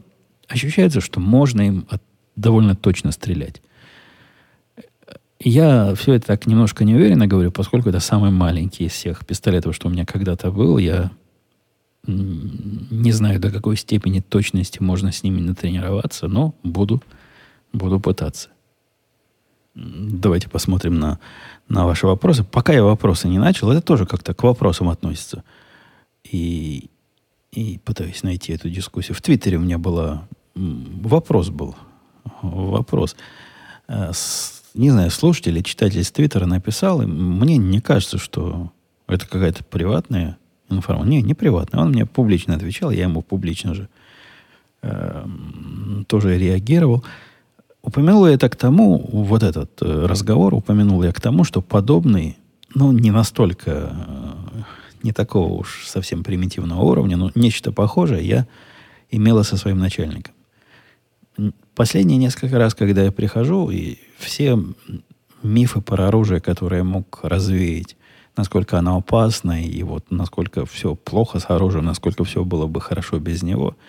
ощущается, что можно им от, довольно точно стрелять. Я все это так немножко неуверенно говорю, поскольку это самый маленький из всех пистолетов, что у меня когда-то был. Я не знаю, до какой степени точности можно с ними натренироваться, но буду, буду пытаться. Давайте посмотрим на, на ваши вопросы. Пока я вопросы не начал, это тоже как-то к вопросам относится. И, и пытаюсь найти эту дискуссию. В Твиттере у меня было... Вопрос был. Вопрос. Э, не знаю, слушатель или читатель из Твиттера написал, и мне не кажется, что это какая-то приватная информация. Не, не приватная. Он мне публично отвечал, я ему публично же э, тоже реагировал. Упомянул я это к тому, вот этот э, разговор упомянул я к тому, что подобный, ну, не настолько, э, не такого уж совсем примитивного уровня, но нечто похожее я имела со своим начальником. Последние несколько раз, когда я прихожу, и все мифы про оружие, которые я мог развеять, насколько оно опасно, и вот насколько все плохо с оружием, насколько все было бы хорошо без него –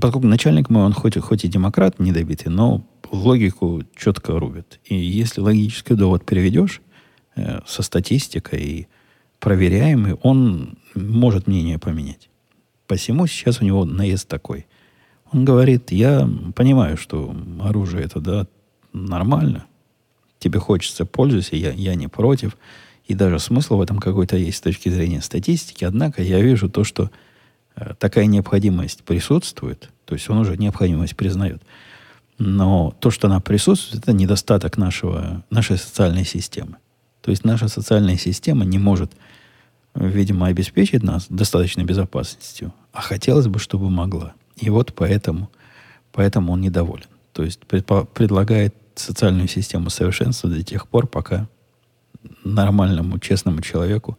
поскольку начальник мой, он хоть, хоть и демократ недобитый, но логику четко рубит. И если логический довод переведешь э, со статистикой и проверяемый, он может мнение поменять. Посему сейчас у него наезд такой. Он говорит, я понимаю, что оружие это, да, нормально. Тебе хочется, пользуйся, я, я не против. И даже смысл в этом какой-то есть с точки зрения статистики. Однако я вижу то, что такая необходимость присутствует. То есть он уже необходимость признает. Но то, что она присутствует, это недостаток нашего, нашей социальной системы. То есть наша социальная система не может, видимо, обеспечить нас достаточной безопасностью, а хотелось бы, чтобы могла. И вот поэтому, поэтому он недоволен. То есть предпо- предлагает социальную систему совершенствовать до тех пор, пока нормальному, честному человеку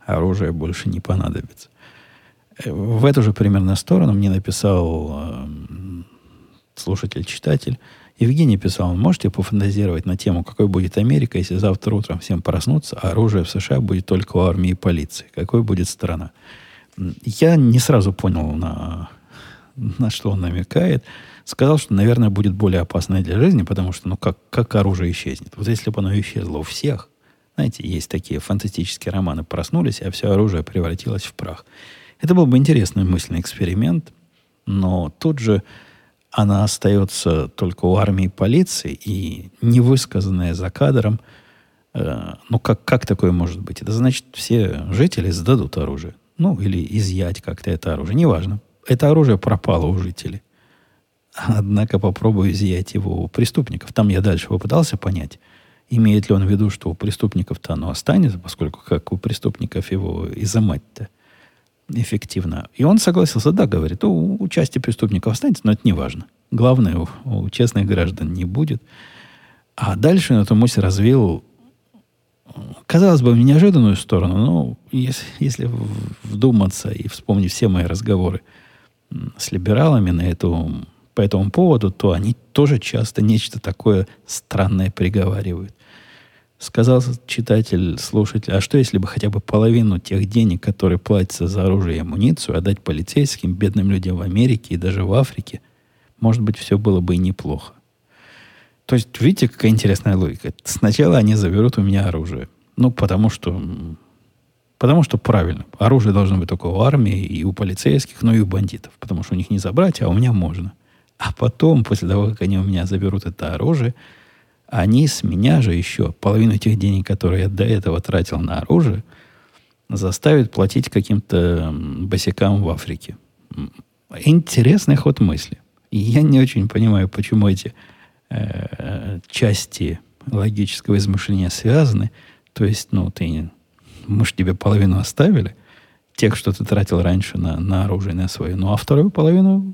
оружие больше не понадобится. В эту же примерно сторону мне написал э, слушатель-читатель. Евгений писал, можете пофантазировать на тему, какой будет Америка, если завтра утром всем проснуться, а оружие в США будет только у армии и полиции? Какой будет страна? Я не сразу понял, на, на что он намекает. Сказал, что, наверное, будет более опасное для жизни, потому что, ну, как, как оружие исчезнет? Вот если бы оно исчезло у всех, знаете, есть такие фантастические романы, проснулись, а все оружие превратилось в прах. Это был бы интересный мысленный эксперимент, но тут же она остается только у армии и полиции, и невысказанная за кадром, э, ну как, как такое может быть? Это значит, все жители сдадут оружие. Ну, или изъять как-то это оружие. Неважно. Это оружие пропало у жителей. Однако попробую изъять его у преступников. Там я дальше попытался понять, имеет ли он в виду, что у преступников-то оно останется, поскольку как у преступников его изымать-то эффективно. И он согласился, да, говорит, у, у части преступников останется, но это не важно. Главное, у, у честных граждан не будет. А дальше на эту мысль развил, казалось бы, в неожиданную сторону, но если, если вдуматься и вспомнить все мои разговоры с либералами на эту, по этому поводу, то они тоже часто нечто такое странное приговаривают. Сказал читатель, слушатель, а что если бы хотя бы половину тех денег, которые платятся за оружие и амуницию, отдать полицейским, бедным людям в Америке и даже в Африке, может быть, все было бы и неплохо. То есть, видите, какая интересная логика. Сначала они заберут у меня оружие. Ну, потому что... Потому что правильно. Оружие должно быть только у армии и у полицейских, но и у бандитов. Потому что у них не забрать, а у меня можно. А потом, после того, как они у меня заберут это оружие, они с меня же еще половину тех денег, которые я до этого тратил на оружие, заставят платить каким-то босикам в Африке. Интересный ход мысли. И я не очень понимаю, почему эти э, части логического измышления связаны. То есть, ну, ты, мы же тебе половину оставили, тех, что ты тратил раньше на, на оружие, на свое. Ну, а вторую половину,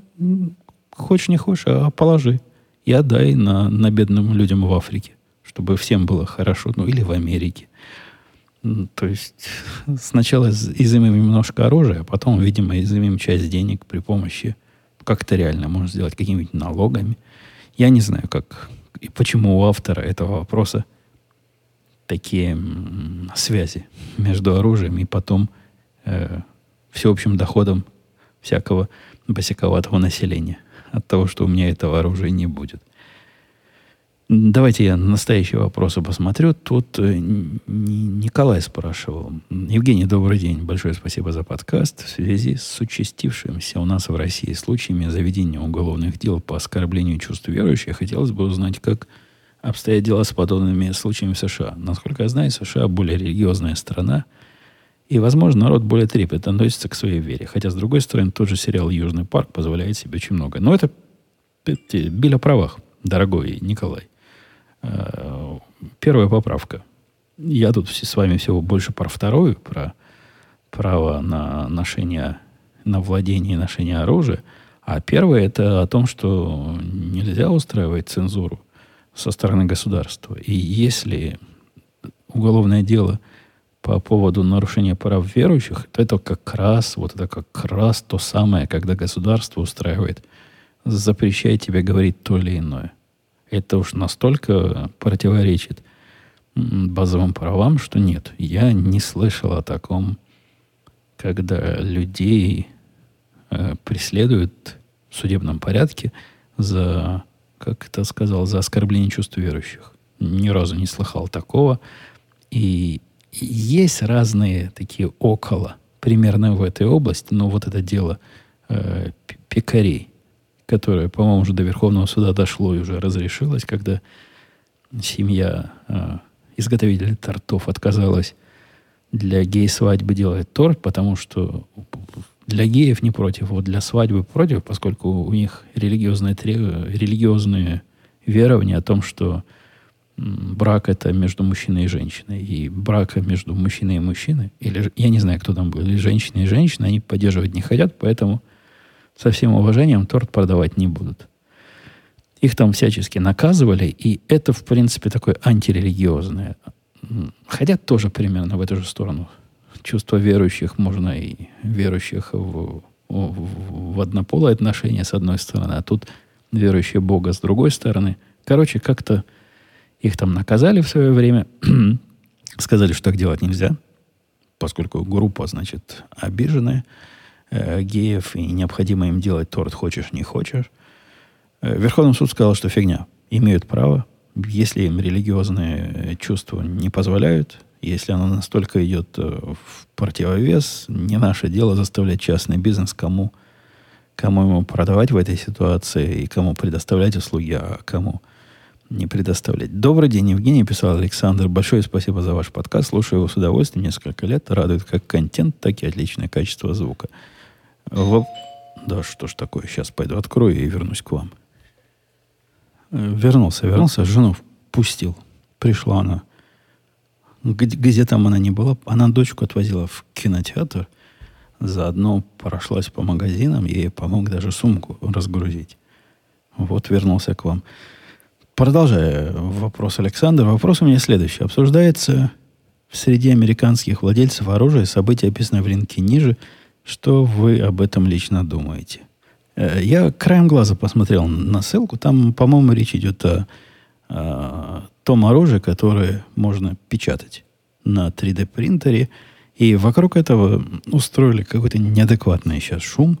хочешь не хочешь, а положи и отдай на, на бедным людям в Африке, чтобы всем было хорошо, ну или в Америке. То есть *laughs* сначала изымем немножко оружия, а потом, видимо, изымем часть денег при помощи, как это реально можно сделать, какими-нибудь налогами. Я не знаю, как и почему у автора этого вопроса такие связи между оружием и потом э, всеобщим доходом всякого босиковатого населения от того, что у меня этого оружия не будет. Давайте я настоящие вопросы посмотрю. Тут э, Николай спрашивал. Евгений, добрый день. Большое спасибо за подкаст. В связи с участившимся у нас в России случаями заведения уголовных дел по оскорблению чувств верующих, хотелось бы узнать, как обстоят дела с подобными случаями в США. Насколько я знаю, США более религиозная страна – и, возможно, народ более трепетно относится к своей вере. Хотя, с другой стороны, тот же сериал «Южный парк» позволяет себе очень много. Но это Биль о правах, дорогой Николай. Э, первая поправка. Я тут с вами всего больше про вторую, про право на ношение, на владение и ношение оружия. А первое это о том, что нельзя устраивать цензуру со стороны государства. И если уголовное дело – по поводу нарушения прав верующих, то это как раз, вот это как раз то самое, когда государство устраивает, запрещает тебе говорить то или иное. Это уж настолько противоречит базовым правам, что нет, я не слышал о таком, когда людей э, преследуют судебном порядке за, как это сказал, за оскорбление чувств верующих. Ни разу не слыхал такого. И есть разные такие около, примерно в этой области, но вот это дело э, пекарей, которое, по-моему, уже до Верховного суда дошло и уже разрешилось, когда семья э, изготовителей тортов отказалась для гей-свадьбы делать торт, потому что для геев не против, вот для свадьбы против, поскольку у них религиозные, религиозные верования о том, что брак это между мужчиной и женщиной, и брака между мужчиной и мужчиной, или я не знаю, кто там был, или женщина и женщина, они поддерживать не хотят, поэтому со всем уважением торт продавать не будут. Их там всячески наказывали, и это, в принципе, такое антирелигиозное. Хотя тоже примерно в эту же сторону. Чувство верующих можно и верующих в, в, в однополые отношения с одной стороны, а тут верующие Бога с другой стороны. Короче, как-то их там наказали в свое время, *clears throat* сказали, что так делать нельзя, поскольку группа, значит, обиженная, э, геев, и необходимо им делать торт, хочешь, не хочешь. Э, Верховный суд сказал, что фигня. Имеют право, если им религиозные чувства не позволяют, если оно настолько идет э, в противовес, не наше дело заставлять частный бизнес кому, кому ему продавать в этой ситуации и кому предоставлять услуги, а кому не предоставлять. Добрый день, Евгений, писал Александр. Большое спасибо за ваш подкаст. Слушаю его с удовольствием несколько лет. Радует как контент, так и отличное качество звука. Воп... Да что ж такое, сейчас пойду открою и вернусь к вам. Э, вернулся, вернулся, жену пустил. Пришла она. Где, там она не была? Она дочку отвозила в кинотеатр. Заодно прошлась по магазинам. Ей помог даже сумку разгрузить. Вот вернулся к вам. Продолжая вопрос Александра, вопрос у меня следующий. Обсуждается в среде американских владельцев оружия события, описанные в линке ниже. Что вы об этом лично думаете? Э, я краем глаза посмотрел на ссылку. Там, по-моему, речь идет о, о том оружии, которое можно печатать на 3D принтере. И вокруг этого устроили какой-то неадекватный сейчас шум.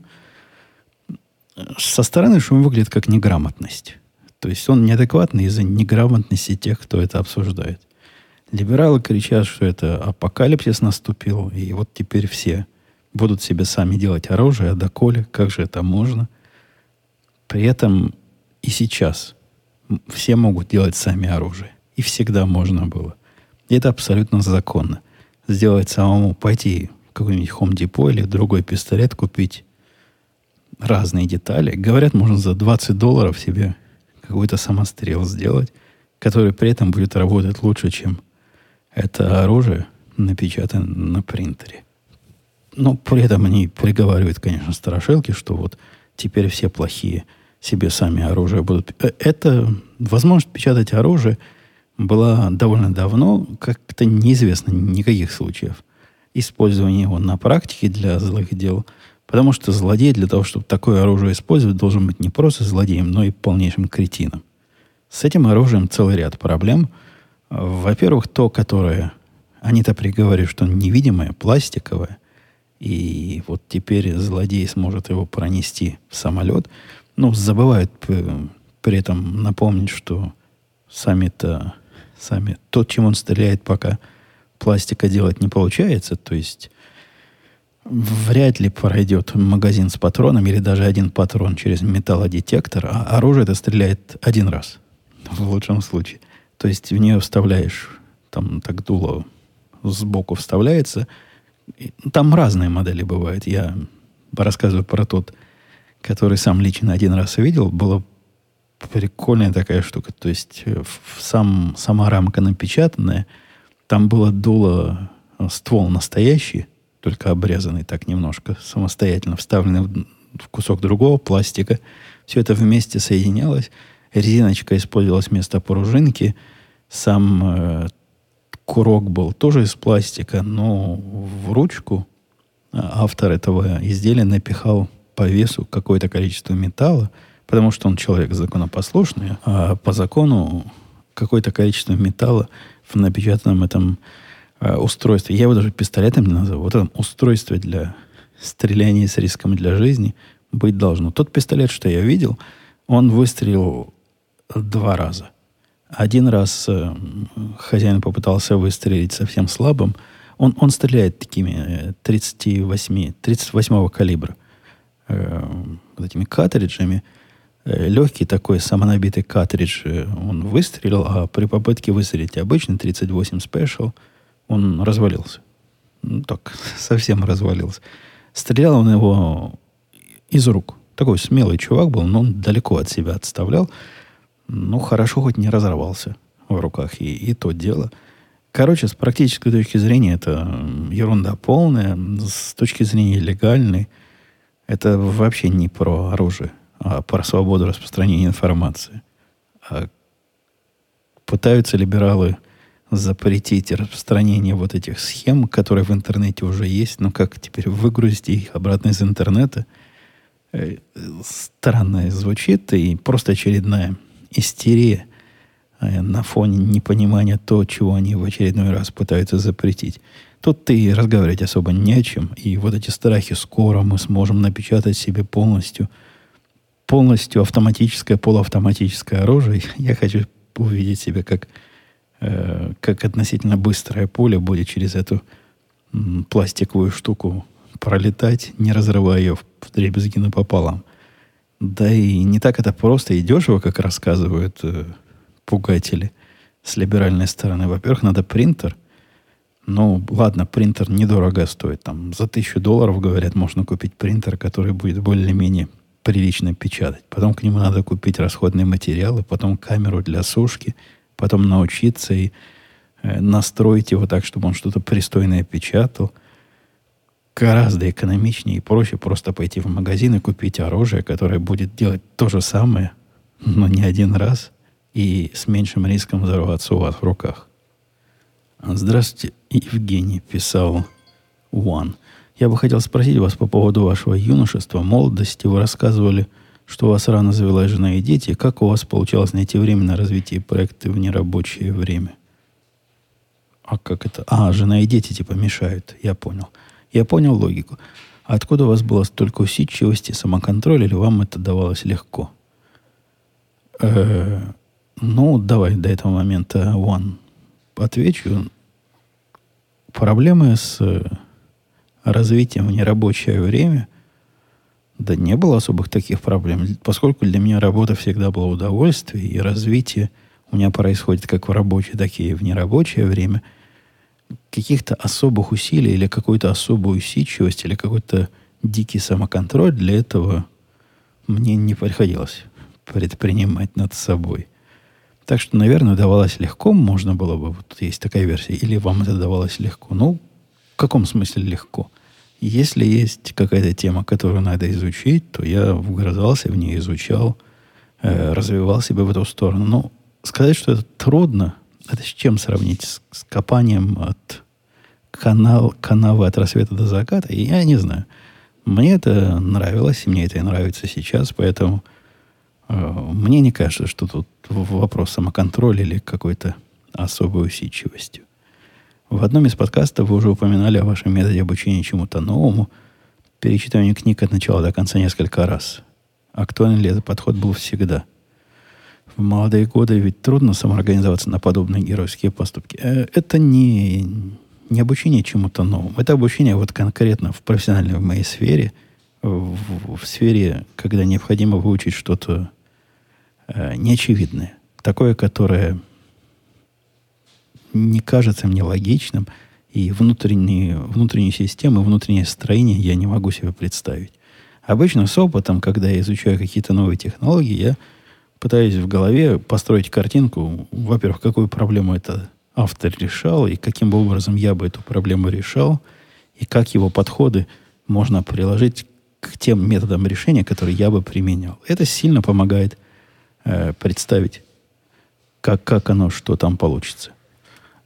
Со стороны шум выглядит как неграмотность. То есть он неадекватный из-за неграмотности тех, кто это обсуждает. Либералы кричат, что это апокалипсис наступил, и вот теперь все будут себе сами делать оружие, а доколе, как же это можно? При этом и сейчас все могут делать сами оружие. И всегда можно было. И это абсолютно законно. Сделать самому, пойти в какой-нибудь Home Depot или другой пистолет купить разные детали. Говорят, можно за 20 долларов себе какой-то самострел сделать, который при этом будет работать лучше, чем это оружие, напечатанное на принтере. Но при этом они приговаривают, конечно, страшилки, что вот теперь все плохие себе сами оружие будут. Э, это возможность печатать оружие была довольно давно, как-то неизвестно никаких случаев использования его на практике для злых дел. Потому что злодей для того, чтобы такое оружие использовать, должен быть не просто злодеем, но и полнейшим кретином. С этим оружием целый ряд проблем. Во-первых, то, которое они-то приговорили, что невидимое, пластиковое, и вот теперь злодей сможет его пронести в самолет. Ну, забывают при этом напомнить, что сами-то, сами, тот, чем он стреляет, пока пластика делать не получается, то есть вряд ли пройдет магазин с патронами или даже один патрон через металлодетектор, а оружие это стреляет один раз, в лучшем случае. То есть в нее вставляешь, там так дуло сбоку вставляется – там разные модели бывают. Я рассказываю про тот, который сам лично один раз видел. Была прикольная такая штука. То есть э, сам, сама рамка напечатанная. Там было дуло, э, ствол настоящий, только обрезанный так немножко, самостоятельно вставленный в, кусок другого пластика. Все это вместе соединялось. Резиночка использовалась вместо пружинки. Сам э, курок был тоже из пластика, но в ручку автор этого изделия напихал по весу какое-то количество металла, потому что он человек законопослушный, а по закону какое-то количество металла в напечатанном этом э, устройстве. Я его даже пистолетом не назову. Вот этом устройстве для стреляния с риском для жизни быть должно. Тот пистолет, что я видел, он выстрелил два раза. Один раз э, хозяин попытался выстрелить совсем слабым. Он, он стреляет такими 38, 38 калибра э, вот этими картриджами. Э, легкий такой самонабитый картридж э, он выстрелил, а при попытке выстрелить обычный 38 Special он развалился. Ну, так, *laughs* совсем развалился. Стрелял он его из рук. Такой смелый чувак был, но он далеко от себя отставлял. Ну, хорошо, хоть не разорвался в руках, и, и то дело. Короче, с практической точки зрения, это ерунда полная. С точки зрения легальной, это вообще не про оружие, а про свободу распространения информации. А пытаются либералы запретить распространение вот этих схем, которые в интернете уже есть, но как теперь выгрузить их обратно из интернета – Э, странно звучит и просто очередная истерия э, на фоне непонимания того, чего они в очередной раз пытаются запретить. Тут ты разговаривать особо не о чем. И вот эти страхи, скоро мы сможем напечатать себе полностью, полностью автоматическое, полуавтоматическое оружие. *laughs* Я хочу увидеть себя как, э, как относительно быстрое поле будет через эту пластиковую штуку пролетать, не разрывая ее в дребезги напополам. Да и не так это просто и дешево, как рассказывают э, пугатели с либеральной стороны. Во-первых, надо принтер. Ну, ладно, принтер недорого стоит. Там за тысячу долларов, говорят, можно купить принтер, который будет более-менее прилично печатать. Потом к нему надо купить расходные материалы, потом камеру для сушки, потом научиться и э, настроить его так, чтобы он что-то пристойное печатал гораздо экономичнее и проще просто пойти в магазин и купить оружие, которое будет делать то же самое, но не один раз и с меньшим риском взорваться у вас в руках. Здравствуйте, Евгений, писал Уан. Я бы хотел спросить вас по поводу вашего юношества, молодости. Вы рассказывали, что у вас рано завелась жена и дети. Как у вас получалось найти время на развитие проекта в нерабочее время? А как это? А, жена и дети типа мешают. Я понял. Я понял логику. Откуда у вас было столько усидчивости, самоконтроля, или вам это давалось легко? Э, ну, давай до этого момента, One, отвечу. Проблемы с э, развитием в нерабочее время, да не было особых таких проблем, поскольку для меня работа всегда была удовольствие, и развитие у меня происходит как в рабочее, так и в нерабочее время – каких-то особых усилий или какую-то особую усидчивость или какой-то дикий самоконтроль для этого мне не приходилось предпринимать над собой. Так что, наверное, давалось легко, можно было бы, вот есть такая версия, или вам это давалось легко. Ну, в каком смысле легко? Если есть какая-то тема, которую надо изучить, то я вгрызался в нее, изучал, э, развивал себя в эту сторону. Но сказать, что это трудно, это с чем сравнить? С, с копанием от канал, канавы от рассвета до заката? Я не знаю. Мне это нравилось, и мне это и нравится сейчас, поэтому э, мне не кажется, что тут вопрос самоконтроля или какой-то особой усидчивостью. В одном из подкастов вы уже упоминали о вашем методе обучения чему-то новому, перечитыванию книг от начала до конца несколько раз. Актуален ли этот подход был всегда? в молодые годы ведь трудно самоорганизоваться на подобные геройские поступки. Э, это не, не обучение чему-то новому. Это обучение вот конкретно в профессиональной в моей сфере, в, в сфере, когда необходимо выучить что-то э, неочевидное. Такое, которое не кажется мне логичным, и внутренние, внутренние системы, внутреннее строение я не могу себе представить. Обычно с опытом, когда я изучаю какие-то новые технологии, я пытаюсь в голове построить картинку, во-первых, какую проблему это автор решал, и каким образом я бы эту проблему решал, и как его подходы можно приложить к тем методам решения, которые я бы применял. Это сильно помогает э, представить, как, как оно, что там получится.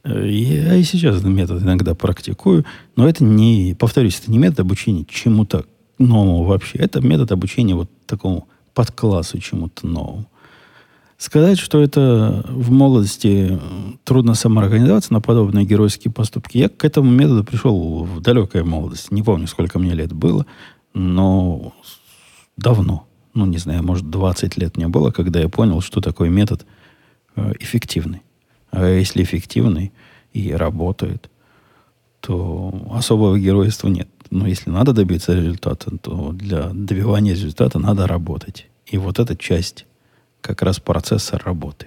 Я и сейчас этот метод иногда практикую, но это не, повторюсь, это не метод обучения чему-то новому вообще. Это метод обучения вот такому подклассу чему-то новому. Сказать, что это в молодости трудно самоорганизоваться на подобные геройские поступки, я к этому методу пришел в далекой молодости. Не помню, сколько мне лет было, но давно. Ну, не знаю, может, 20 лет не было, когда я понял, что такой метод э, эффективный. А если эффективный и работает, то особого геройства нет. Но если надо добиться результата, то для добивания результата надо работать. И вот эта часть как раз процесса работы.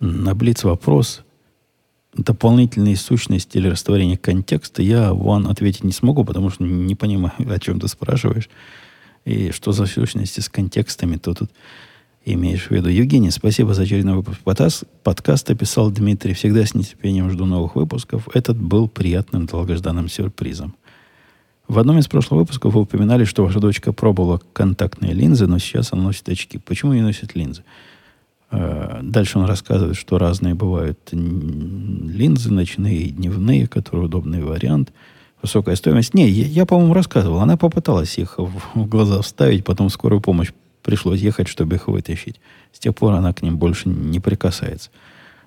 На Блиц вопрос дополнительные сущности или растворение контекста я вам ответить не смогу, потому что не понимаю, *laughs* о чем ты спрашиваешь. И что за сущности с контекстами то тут имеешь в виду. Евгений, спасибо за очередной выпуск подкаста. Писал Дмитрий. Всегда с нетерпением жду новых выпусков. Этот был приятным долгожданным сюрпризом. В одном из прошлых выпусков вы упоминали, что ваша дочка пробовала контактные линзы, но сейчас она носит очки. Почему не носит линзы? Э, дальше он рассказывает, что разные бывают линзы ночные и дневные, которые удобный вариант. Высокая стоимость. Не, я, я по-моему, рассказывал. Она попыталась их в глаза вставить, потом скорую помощь пришлось ехать, чтобы их вытащить. С тех пор она к ним больше не прикасается.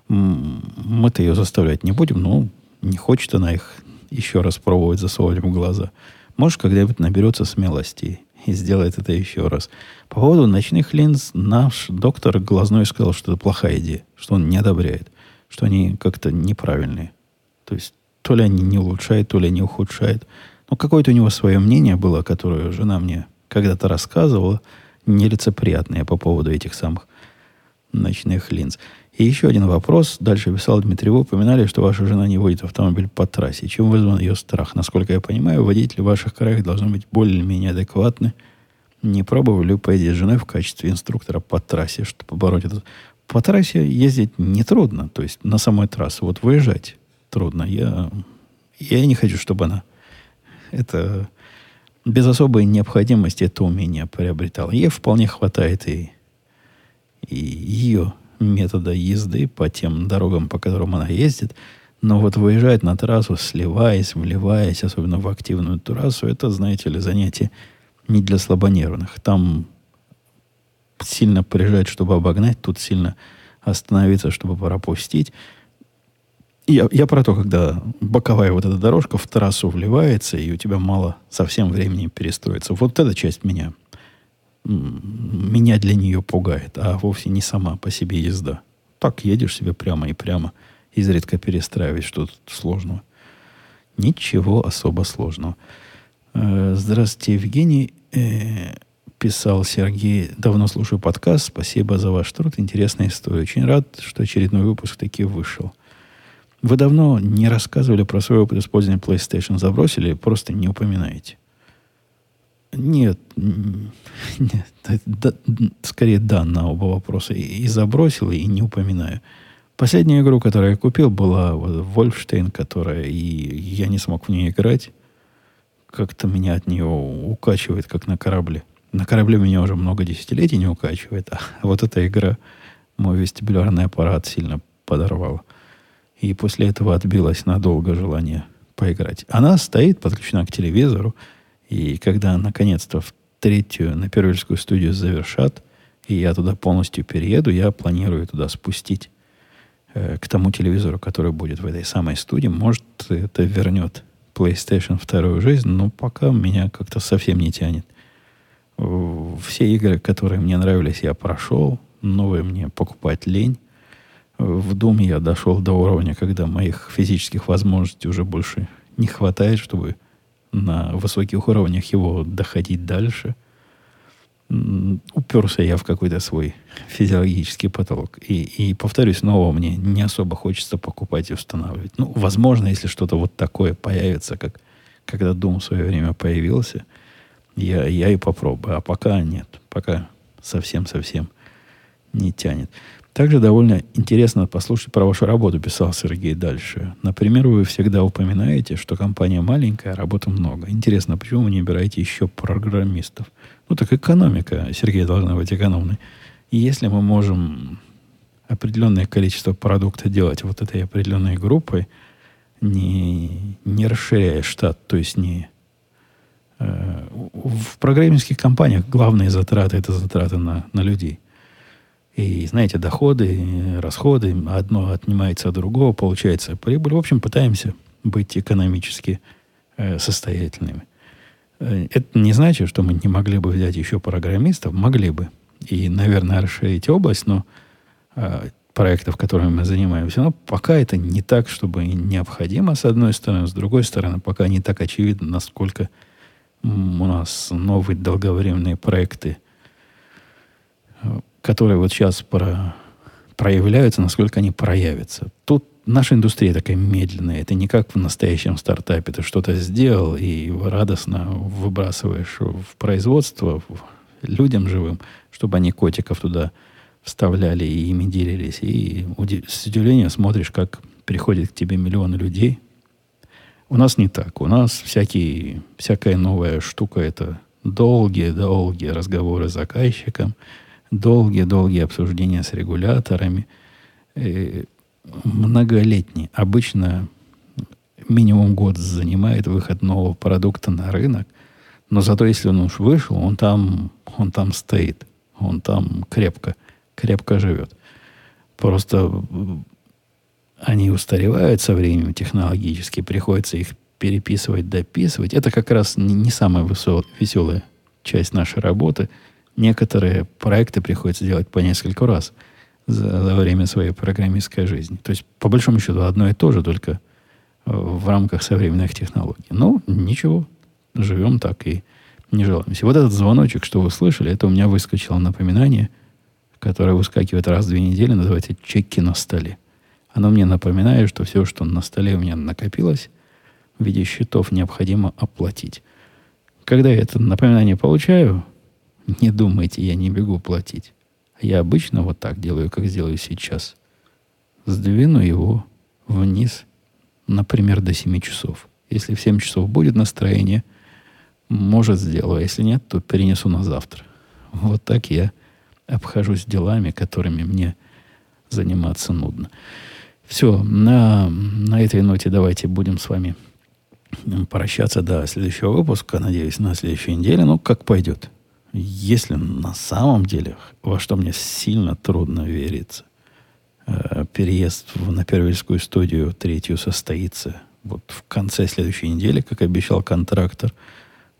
Мы-то ее заставлять не будем, но не хочет она их еще раз пробовать засовывать в глаза. Может, когда-нибудь наберется смелости и сделает это еще раз. По поводу ночных линз наш доктор глазной сказал, что это плохая идея, что он не одобряет, что они как-то неправильные. То есть то ли они не улучшают, то ли они ухудшают. Но какое-то у него свое мнение было, которое жена мне когда-то рассказывала, нелицеприятное по поводу этих самых ночных линз. И еще один вопрос. Дальше писал Дмитрий. Вы упоминали, что ваша жена не водит автомобиль по трассе. Чем вызван ее страх? Насколько я понимаю, водители в ваших краях должны быть более-менее адекватны. Не пробовали ли поездить с женой в качестве инструктора по трассе, чтобы побороть это? По трассе ездить нетрудно. То есть на самой трассе. Вот выезжать трудно. Я, я не хочу, чтобы она это без особой необходимости это умение приобретала. Ей вполне хватает и, и ее метода езды по тем дорогам, по которым она ездит. Но вот выезжать на трассу, сливаясь, вливаясь, особенно в активную трассу, это, знаете ли, занятие не для слабонервных. Там сильно приезжать, чтобы обогнать, тут сильно остановиться, чтобы пропустить. Я, я про то, когда боковая вот эта дорожка в трассу вливается, и у тебя мало совсем времени перестроиться. Вот эта часть меня меня для нее пугает, а вовсе не сама по себе езда. Так едешь себе прямо и прямо, изредка перестраивать что-то сложного. Ничего особо сложного. Э, здравствуйте, Евгений. Э, писал Сергей. Давно слушаю подкаст. Спасибо за ваш труд. Интересная история. Очень рад, что очередной выпуск таки вышел. Вы давно не рассказывали про свой опыт использования PlayStation. Забросили, просто не упоминаете. Нет, нет да, скорее да на оба вопроса. И, и забросил, и не упоминаю. Последнюю игру, которую я купил, была Вольфштейн, которая, и я не смог в нее играть. Как-то меня от нее укачивает, как на корабле. На корабле меня уже много десятилетий не укачивает, а вот эта игра мой вестибулярный аппарат сильно подорвала. И после этого отбилось надолго желание поиграть. Она стоит, подключена к телевизору, и когда наконец-то в третью на Первильскую студию завершат, и я туда полностью перееду, я планирую туда спустить э, к тому телевизору, который будет в этой самой студии. Может, это вернет PlayStation вторую жизнь, но пока меня как-то совсем не тянет. Все игры, которые мне нравились, я прошел. Новые мне покупать лень. В Думе я дошел до уровня, когда моих физических возможностей уже больше не хватает, чтобы на высоких уровнях его доходить дальше. Уперся я в какой-то свой физиологический потолок. И, и повторюсь, снова мне не особо хочется покупать и устанавливать. Ну, возможно, если что-то вот такое появится, как когда Doom в свое время появился, я, я и попробую. А пока нет. Пока совсем-совсем не тянет. Также довольно интересно послушать про вашу работу, писал Сергей дальше. Например, вы всегда упоминаете, что компания маленькая, а работы много. Интересно, почему вы не убираете еще программистов? Ну, так экономика, Сергей, должна быть экономной. И если мы можем определенное количество продукта делать вот этой определенной группой, не, не расширяя штат, то есть не... Э, в программистских компаниях главные затраты – это затраты на, на людей – и, знаете, доходы, расходы, одно отнимается от другого, получается прибыль. В общем, пытаемся быть экономически э, состоятельными. Э, это не значит, что мы не могли бы взять еще программистов. Могли бы. И, наверное, расширить область, но э, проектов, которыми мы занимаемся, но пока это не так, чтобы необходимо, с одной стороны. С другой стороны, пока не так очевидно, насколько у нас новые долговременные проекты, э, которые вот сейчас про, проявляются, насколько они проявятся. Тут наша индустрия такая медленная. Это не как в настоящем стартапе. Ты что-то сделал и радостно выбрасываешь в производство людям живым, чтобы они котиков туда вставляли и ими делились. И с удивлением смотришь, как приходит к тебе миллионы людей. У нас не так. У нас всякие, всякая новая штука – это долгие-долгие разговоры с заказчиком, долгие-долгие обсуждения с регуляторами – э, многолетний. Обычно минимум год занимает выход нового продукта на рынок. Но зато если он уж вышел, он там, он там стоит. Он там крепко, крепко живет. Просто они устаревают со временем технологически, приходится их переписывать, дописывать. Это как раз не, не самая весел, веселая часть нашей работы. Некоторые проекты приходится делать по несколько раз – за, за время своей программистской жизни. То есть, по большому счету, одно и то же, только э, в рамках современных технологий. Но ничего, живем так и не желаемся. Вот этот звоночек, что вы слышали, это у меня выскочило напоминание, которое выскакивает раз в две недели, называется «чеки на столе». Оно мне напоминает, что все, что на столе у меня накопилось, в виде счетов необходимо оплатить. Когда я это напоминание получаю, *laughs* не думайте, я не бегу платить. Я обычно вот так делаю, как сделаю сейчас. Сдвину его вниз, например, до 7 часов. Если в 7 часов будет настроение, может, сделаю. А если нет, то перенесу на завтра. Вот так я обхожусь делами, которыми мне заниматься нудно. Все, на, на этой ноте давайте будем с вами прощаться до следующего выпуска. Надеюсь, на следующей неделе. Ну, как пойдет. Если на самом деле, во что мне сильно трудно верится, э, переезд в, на Первильскую студию третью состоится вот в конце следующей недели, как обещал контрактор,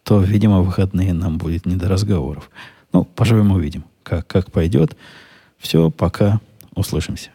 то, видимо, выходные нам будет не до разговоров. Ну, поживем увидим, как, как пойдет. Все, пока, услышимся.